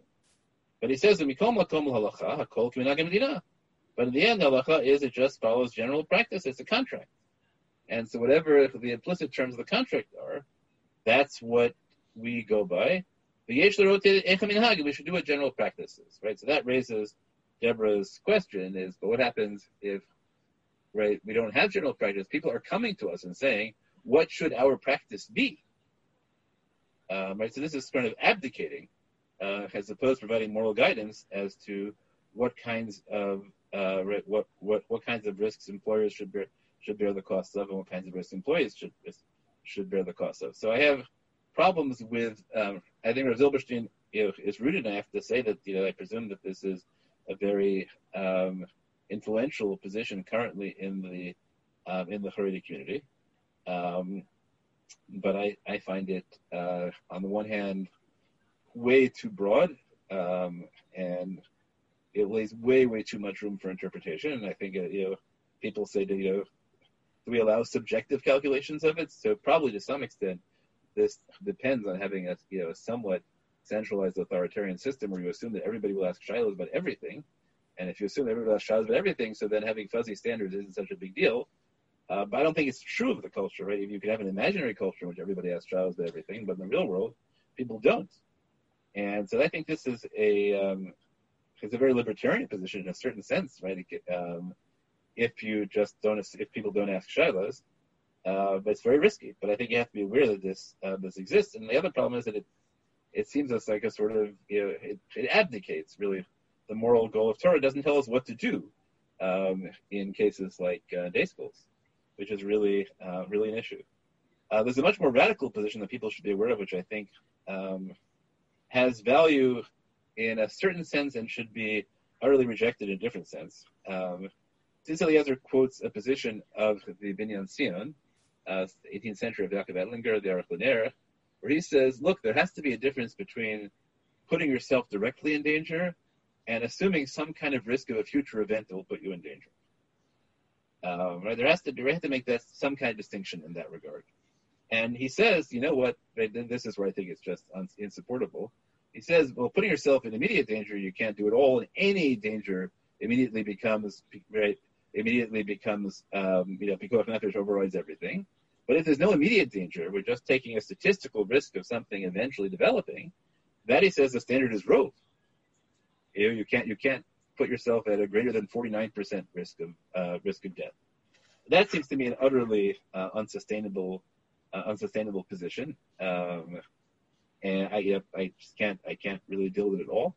But he says, "Mikom lakom halacha But in the end, halacha is it just follows general practice. It's a contract. And so whatever the implicit terms of the contract are, that's what we go by. We should do what general practice is, right? So that raises Deborah's question is, but what happens if, right, we don't have general practice? People are coming to us and saying, what should our practice be? Um, right, so this is kind of abdicating, uh, as opposed to providing moral guidance as to what kinds of uh, what what what kinds of risks employers should bear should bear the costs of, and what kinds of risks employees should should bear the cost of. So I have problems with. Um, I think Rav Zilberstein you know, is rooted. And I have to say that you know I presume that this is a very um, influential position currently in the um, in the Haredi community. Um, but I, I find it uh, on the one hand way too broad um, and it leaves way way too much room for interpretation. And I think uh, you know people say that you know do we allow subjective calculations of it? So probably to some extent, this depends on having a you know somewhat centralized authoritarian system where you assume that everybody will ask shailos about everything. And if you assume everybody will ask shailos about everything, so then having fuzzy standards isn't such a big deal. Uh, but I don't think it's true of the culture, right? If you could have an imaginary culture in which everybody asks shailos about everything, but in the real world, people don't. And so I think this is a um, it's a very libertarian position in a certain sense, right? Um, if you just don't, if people don't ask shailos, uh, but it's very risky. But I think you have to be aware that this uh, this exists. And the other problem is that it it seems us like a sort of you know it, it abdicates really the moral goal of Torah. It doesn't tell us what to do um, in cases like uh, day schools, which is really uh, really an issue. Uh, there's a much more radical position that people should be aware of, which I think um, has value in a certain sense and should be utterly rejected in a different sense. Um, Tzitz Eliezer quotes a position of the Binyan Tzion, uh, 18th century of Yaakov Ettlinger, the Aruch where he says, look, there has to be a difference between putting yourself directly in danger and assuming some kind of risk of a future event that will put you in danger. Um, right? There has to, we have to make that some kind of distinction in that regard. And he says, you know what? This is where I think it's just un- insupportable. He says, well, putting yourself in immediate danger, you can't do it all. And any danger immediately becomes right. Immediately becomes, um, you know, nefesh overrides everything. But if there's no immediate danger, we're just taking a statistical risk of something eventually developing. That he says the standard is rove. You, know, you can't you can't put yourself at a greater than 49% risk of uh, risk of death. That seems to me an utterly uh, unsustainable uh, unsustainable position, um, and I I just can't I can't really deal with it at all.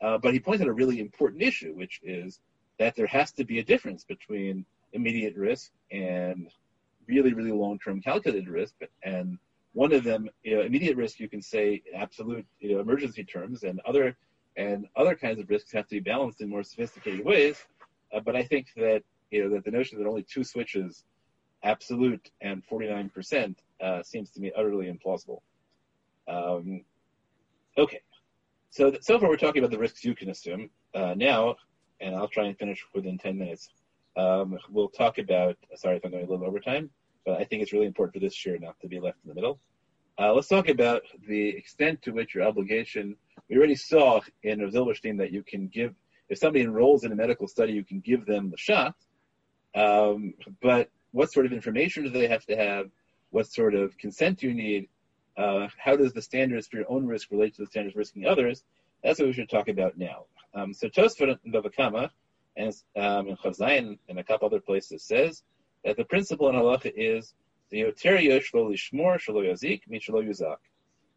Uh, but he points out a really important issue, which is that there has to be a difference between immediate risk and really, really long-term calculated risk. And one of them, you know, immediate risk, you can say absolute, you know, emergency terms, and other and other kinds of risks have to be balanced in more sophisticated ways. Uh, but I think that you know that the notion that only two switches, absolute and 49%, uh, seems to me utterly implausible. Um, okay, so th- so far we're talking about the risks you can assume. Uh, now, and I'll try and finish within 10 minutes. Um, we'll talk about, sorry if I'm going a little over time, but I think it's really important for this year not to be left in the middle. Uh, let's talk about the extent to which your obligation, we already saw in Zilberstein that you can give, if somebody enrolls in a medical study, you can give them the shot. Um, but what sort of information do they have to have? What sort of consent do you need? Uh, how does the standards for your own risk relate to the standards risking others? That's what we should talk about now. Um, so Tosfot in Bava Kamma and um, in Chav and a couple other places says that the principle in halacha is the yoter yoshlo lishmor shalo yazik shalo yuzak.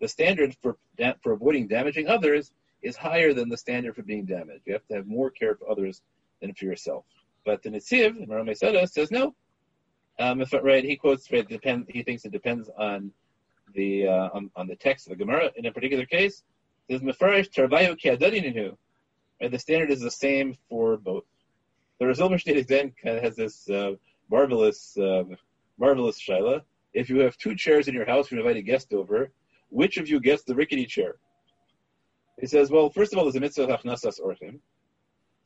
The standard for for avoiding damaging others is higher than the standard for being damaged. You have to have more care for others than for yourself. But the Nitziv, Maram says no. Um, if right, he quotes right, depend, he thinks it depends on the uh, on, on the text of the Gemara in a particular case. Says mefarish tarvayu ki and the standard is the same for both. The State then kind of has this uh, marvelous, uh, marvelous shaila. if you have two chairs in your house, you invite a guest over, which of you gets the rickety chair? He says, well, first of all, there's a mitzvah of hachnasas orchim.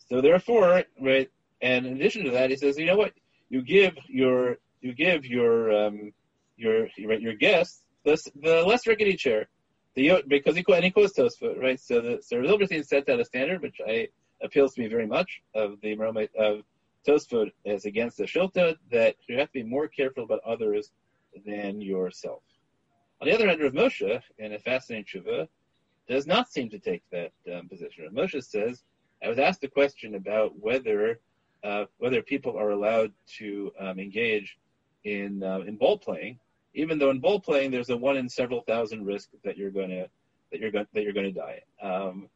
So therefore, right, and in addition to that, he says, you know what? You give your you give your um, your your guest the the less rickety chair, the because he and quotes Tosfot, right? So the so Zilberstein sets out a standard which I appeals to me very much of the of Tosfot as against the Shilta that you have to be more careful about others than yourself. On the other hand, Rav Moshe, in a fascinating tshuva, does not seem to take that um, position. Rav Moshe says, I was asked a question about whether uh, whether people are allowed to um, engage in uh, in ball playing, even though in ball playing there's a one in several thousand risk that you're going to that you're going that you're going to die. Um,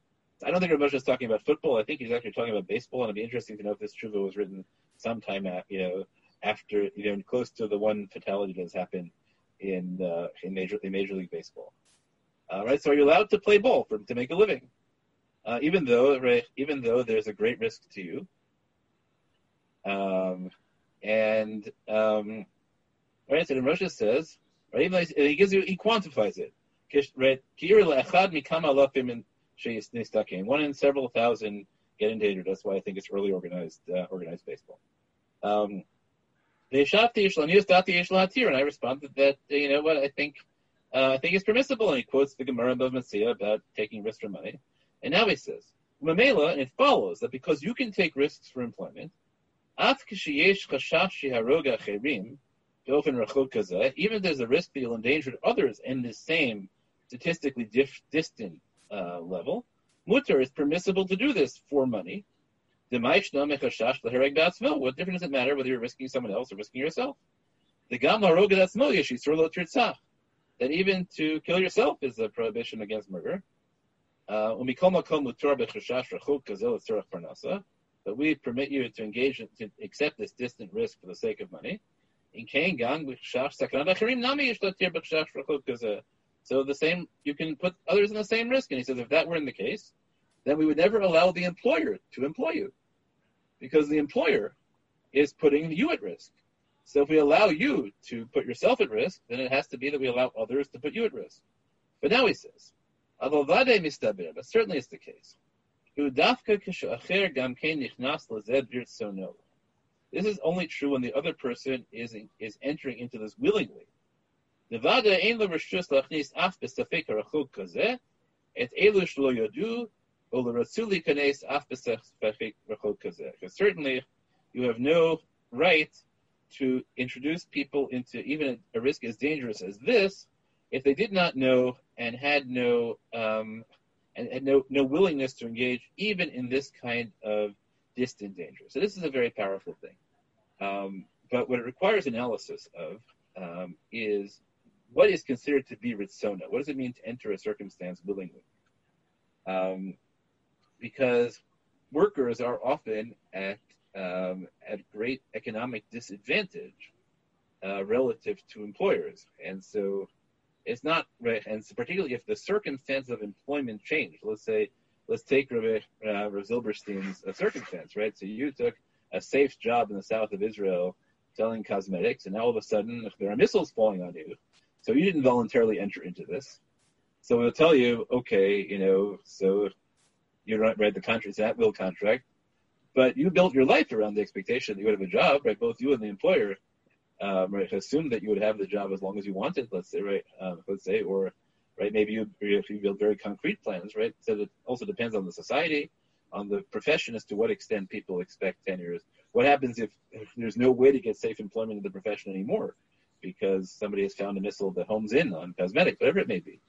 I don't think Rav is talking about football. I think he's actually talking about baseball, and it'd be interesting to know if this tshuva was written sometime at, you know after you know close to the one fatality that has happened in uh, in major in Major League Baseball. Uh, right, so are you allowed to play ball for, to make a living, uh, even though right, even though there's a great risk to you? Um, and um, right, so the Moshe says, right, he gives you, he quantifies it. Right, one in several thousand get endangered. That's why I think it's early organized uh, organized baseball. Um, and I responded that you know what I think uh, I think it's permissible, and he quotes the Gemara of Metzia about taking risks for money. And now he says, Mamela, and it follows that because you can take risks for employment, even if there's a risk that you'll endanger others in the same statistically dif- distant uh, level, mutter is permissible to do this for money. What difference does it matter whether you're risking someone else or risking yourself? The that even to kill yourself is a prohibition against murder. Uh, but we permit you to engage to accept this distant risk for the sake of money. So the same, you can put others in the same risk. And he says, if that were in the case, then we would never allow the employer to employ you, because the employer is putting you at risk. So if we allow you to put yourself at risk, then it has to be that we allow others to put you at risk. But now he says, but certainly it's the case. This is only true when the other person is is entering into this willingly. Certainly, you have no right to introduce people into even a risk as dangerous as this if they did not know and had no um, and had no no willingness to engage even in this kind of distant danger. So this is a very powerful thing. Um, but what it requires analysis of um, is what is considered to be ritzona. What does it mean to enter a circumstance willingly? Um, because workers are often at um, at great economic disadvantage uh, relative to employers, and so it's not. And particularly if the circumstance of employment changed, let's say, let's take Rabbi, uh, Rabbi Zilberstein's uh, circumstance, right? So you took a safe job in the south of Israel selling cosmetics, and now all of a sudden there are missiles falling on you. So you didn't voluntarily enter into this. So we'll tell you, okay, you know, so you read the contract, it's at will contract. But you built your life around the expectation that you would have a job, right? Both you and the employer, um, right? Assumed that you would have the job as long as you wanted, let's say, right? Um, let's say, or right? Maybe you if you build very concrete plans, right? So it also depends on the society, on the profession as to what extent people expect tenures. What happens if, if there's no way to get safe employment in the profession anymore because somebody has found a missile that homes in on cosmetics, whatever it may be.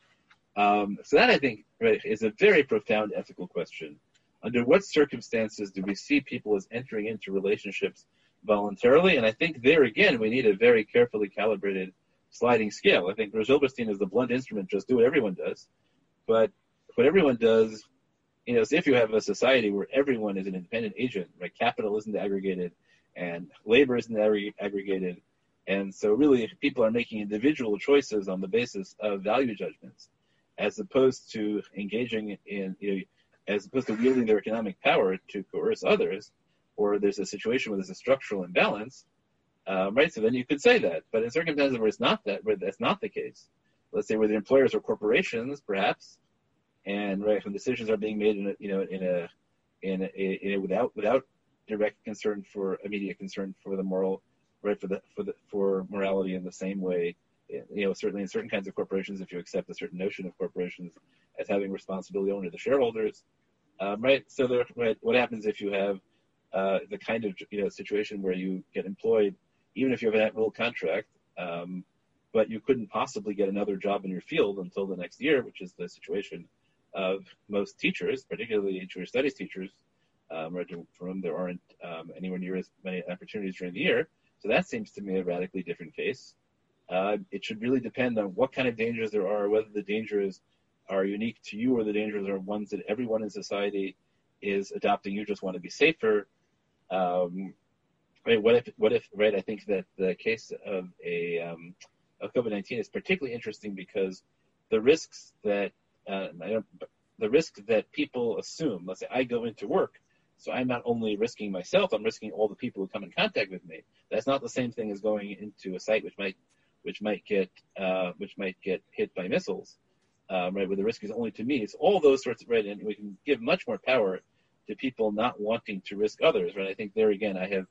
Um, so that I think right, is a very profound ethical question under what circumstances do we see people as entering into relationships voluntarily? And I think there again, we need a very carefully calibrated sliding scale. I think Rosh is the blunt instrument, just do what everyone does. But what everyone does, you know, if you have a society where everyone is an independent agent, right? Capital isn't aggregated and labor isn't aggregated. And so really people are making individual choices on the basis of value judgments as opposed to engaging in, you know, as opposed to wielding their economic power to coerce others, or there's a situation where there's a structural imbalance, Um, right, so then you could say that. But in circumstances where it's not that, where that's not the case, let's say where the employers are corporations, perhaps, and right when decisions are being made in a, you know in a in a, in a without without direct concern for immediate concern for the moral right for the for the for morality in the same way you know certainly in certain kinds of corporations if you accept a certain notion of corporations as having responsibility only to the shareholders um, right so there, right, what happens if you have uh, the kind of you know situation where you get employed even if you have an at-will contract um, but you couldn't possibly get another job in your field until the next year which is the situation of most teachers particularly Jewish studies teachers um, for whom there aren't um, anywhere near as many opportunities during the year so that seems to me a radically different case. Uh, it should really depend on what kind of dangers there are, whether the dangers are unique to you or the dangers are ones that everyone in society is adopting. You just want to be safer. Um, right, what if, what if, right, I think that the case of a, um, of COVID-19 is particularly interesting because the risks that, uh, the risk that people assume, let's say I go into work so I'm not only risking myself, I'm risking all the people who come in contact with me. That's not the same thing as going into a site which might which might get uh, which might get hit by missiles, um, right? Where the risk is only to me. It's all those sorts of right, and we can give much more power to people not wanting to risk others, right? I think there again, I have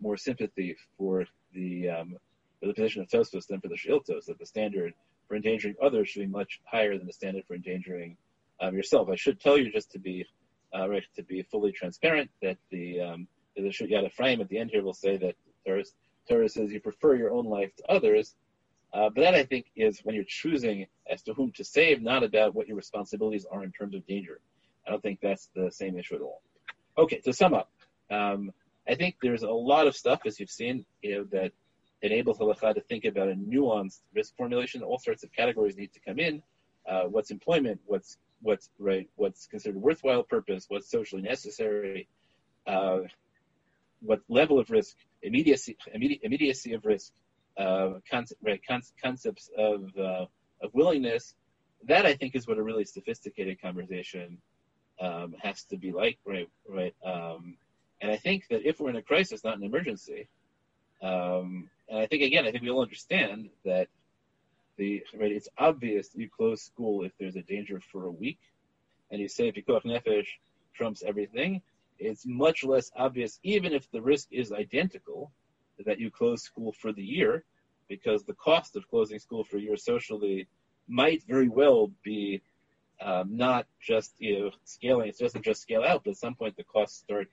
more sympathy for the um, for the position of Tosfos than for the Shiltos, that the standard for endangering others should be much higher than the standard for endangering um, yourself. I should tell you just to be uh, to be fully transparent, that the um, the Yad Ephraim at the end here will say that Torah, Torah says you prefer your own life to others, uh, but that I think is when you're choosing as to whom to save, not about what your responsibilities are in terms of danger. I don't think that's the same issue at all. Okay, to sum up, um, I think there's a lot of stuff, as you've seen, you know, that enables halacha to think about a nuanced risk formulation. All sorts of categories need to come in. Uh, what's employment? What's what's right, what's considered worthwhile purpose, what's socially necessary, uh, what level of risk, immediacy, immediate, immediacy of risk, uh, concept, right, con- concepts of uh, of willingness. That I think is what a really sophisticated conversation um, has to be like, right? Right. Um, and I think that if we're in a crisis, not an emergency, um, and I think again, I think we all understand that the right. It's obvious you close school if there's a danger for a week, and you say pikuach nefesh trumps everything. It's much less obvious, even if the risk is identical, that you close school for the year, because the cost of closing school for a year socially might very well be um, not just you know scaling. It doesn't just scale out, but at some point the costs start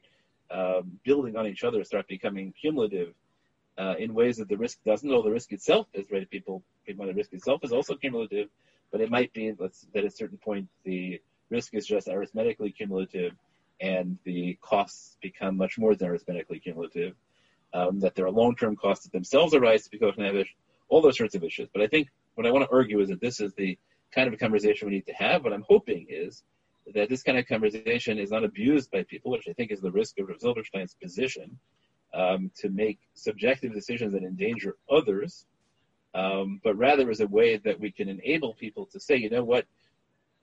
um, building on each other, start becoming cumulative uh, in ways that the risk doesn't, or the risk itself is right. People, people the risk itself is also cumulative, but it might be that at a certain point the risk is just arithmetically cumulative, and the costs become much more than arithmetically cumulative. Um, that there are long-term costs that themselves arise become Nevish, all those sorts of issues. But I think what I want to argue is that this is the kind of a conversation we need to have. What I'm hoping is that this kind of conversation is not abused by people, which I think is the risk of Rav Zilberstein's position, um, to make subjective decisions that endanger others, um, but rather as a way that we can enable people to say, you know what,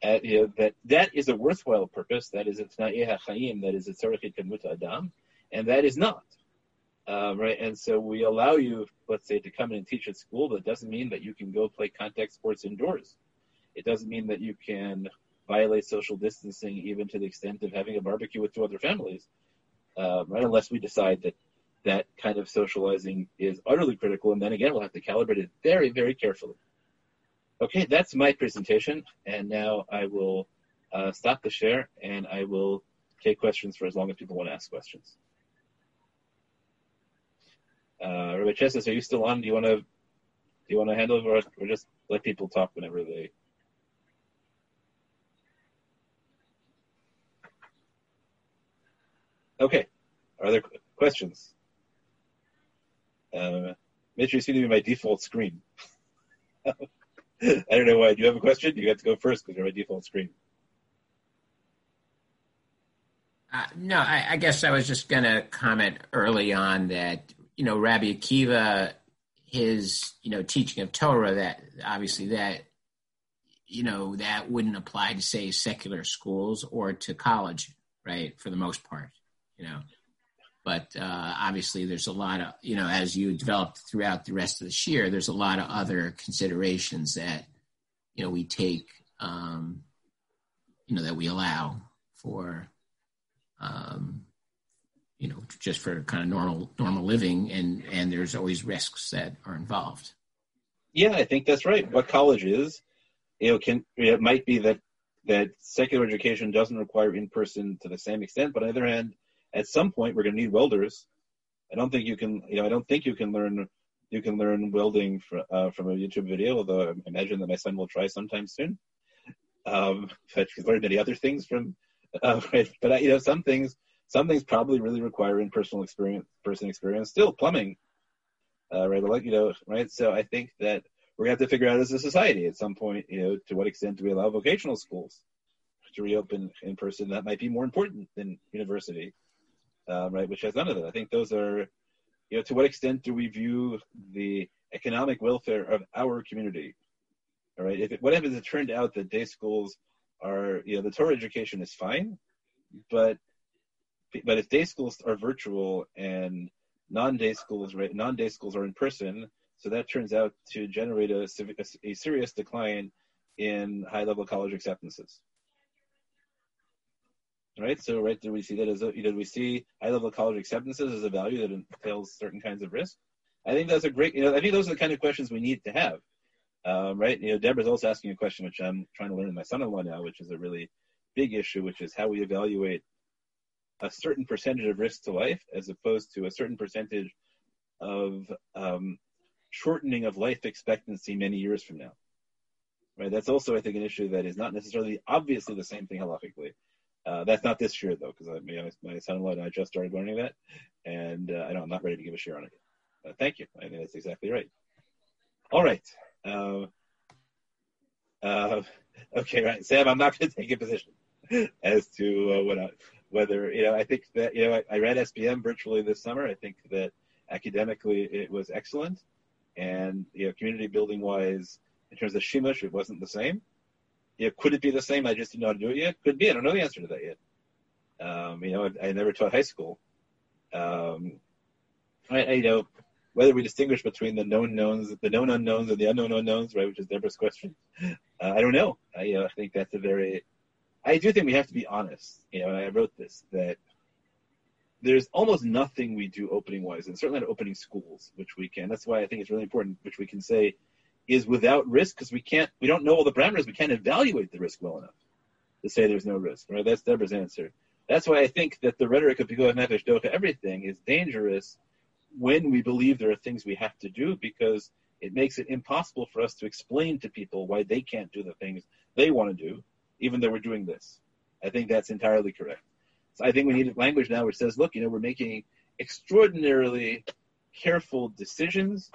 uh, you know, that that is a worthwhile purpose. That is a not chaim. That is a tzarechit kadmut adam, and that is not. Um, right, and so we allow you, let's say, to come in and teach at school. That doesn't mean that you can go play contact sports indoors. It doesn't mean that you can violate social distancing even to the extent of having a barbecue with two other families, um, right? Unless we decide that that kind of socializing is utterly critical. And then again, we'll have to calibrate it very, very carefully. Okay, that's my presentation. And now I will uh, stop the share and I will take questions for as long as people want to ask questions. Uh, Rabbi Chesses, are you still on? Do you want to do you want to handle or, or just let people talk whenever they? Okay. Are there questions? Uh, Mitch, you seem to be my default screen. [laughs] I don't know why. Do you have a question? You have to go first because you're my default screen. Uh, no, I, I, guess I was just going to comment early on that you know Rabbi Akiva, his you know teaching of Torah, that obviously that you know that wouldn't apply to say secular schools or to college, right? For the most part, you know. but uh, obviously there's a lot of you know as you develop throughout the rest of this year there's a lot of other considerations that you know we take um, you know that we allow for um, you know just for kind of normal normal living. And and there's always risks that are involved. Yeah i think that's right. What college is you know can it might be that that secular education doesn't require in person to the same extent but on the other hand at some point we're going to need welders. I don't think you can, you know, I don't think you can learn you can learn welding from uh, from a YouTube video. Although I imagine that my son will try sometime soon. Um, but he's learned many other things from, uh, [laughs] right? But you know, some things some things probably really require in personal experience, person experience. Still, plumbing, uh, right? Like you know, right? So I think that we're gonna have to figure out as a society at some point, you know, to what extent do we allow vocational schools to reopen in person? That might be more important than university um, right, which has none of that. I think those are, you know, to what extent do we view the economic welfare of our community? All right, if it, what if it turned out that day schools are, you know, the Torah education is fine, but but if day schools are virtual and non-day schools, right, non-day schools are in person, so that turns out to generate a, a, a serious decline in high-level college acceptances right? So, right, do we see that as a, you know, do we see high level college acceptances as a value that entails certain kinds of risk? I think that's a great, you know, I think those are the kind of questions we need to have, um, right? You know, Deborah's also asking a question which I'm trying to learn with my son-in-law now, which is a really big issue, which is how we evaluate a certain percentage of risk to life as opposed to a certain percentage of um, shortening of life expectancy many years from now. Right. That's also, I think, an issue that is not necessarily obviously the same thing halakhically. Uh, that's not this year though, because my son-in-law and I just started learning that, and uh, I know I'm not ready to give a shiur on it. Uh, thank you. I think that's exactly right. All right. Uh, uh, okay, right, Sam. I'm not going to take a position as to uh, what I, whether you know. I think that you know I, I SBM virtually this summer. I think that academically it was excellent, and you know, community building wise, in terms of shimush, it wasn't the same. You know, could it be the same? I just didn't know how to do it yet. Could be. I don't know the answer to that yet. Um, you know, I, I, never taught high school. Um, I, I, you know, whether we distinguish between the known knowns, the known unknowns, and the unknown unknowns, right? Which is Deborah's question. Uh, I don't know. I, you know, I think that's a very. I do think we have to be honest. You know, I wrote this that there's almost nothing we do opening wise, and certainly not opening schools, which we can. That's why I think it's really important, which we can say is without risk because we can't, we don't know all the parameters. We can't evaluate the risk well enough to say there's no risk. Right? That's Deborah's answer. That's why I think that the rhetoric of Pikuach Nefesh Docha everything is dangerous when we believe there are things we have to do because it makes it impossible for us to explain to people why they can't do the things they want to do, even though we're doing this. I think that's entirely correct. So I think we need language now which says, look, you know, we're making extraordinarily careful decisions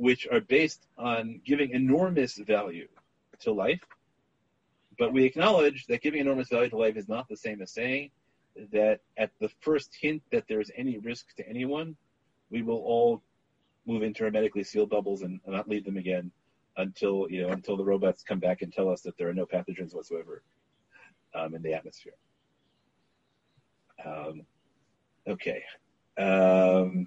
which are based on giving enormous value to life. But we acknowledge that giving enormous value to life is not the same as saying that at the first hint that there's any risk to anyone, we will all move into hermetically sealed bubbles and not leave them again until you know until the robots come back and tell us that there are no pathogens whatsoever um, in the atmosphere. Um, okay. Um,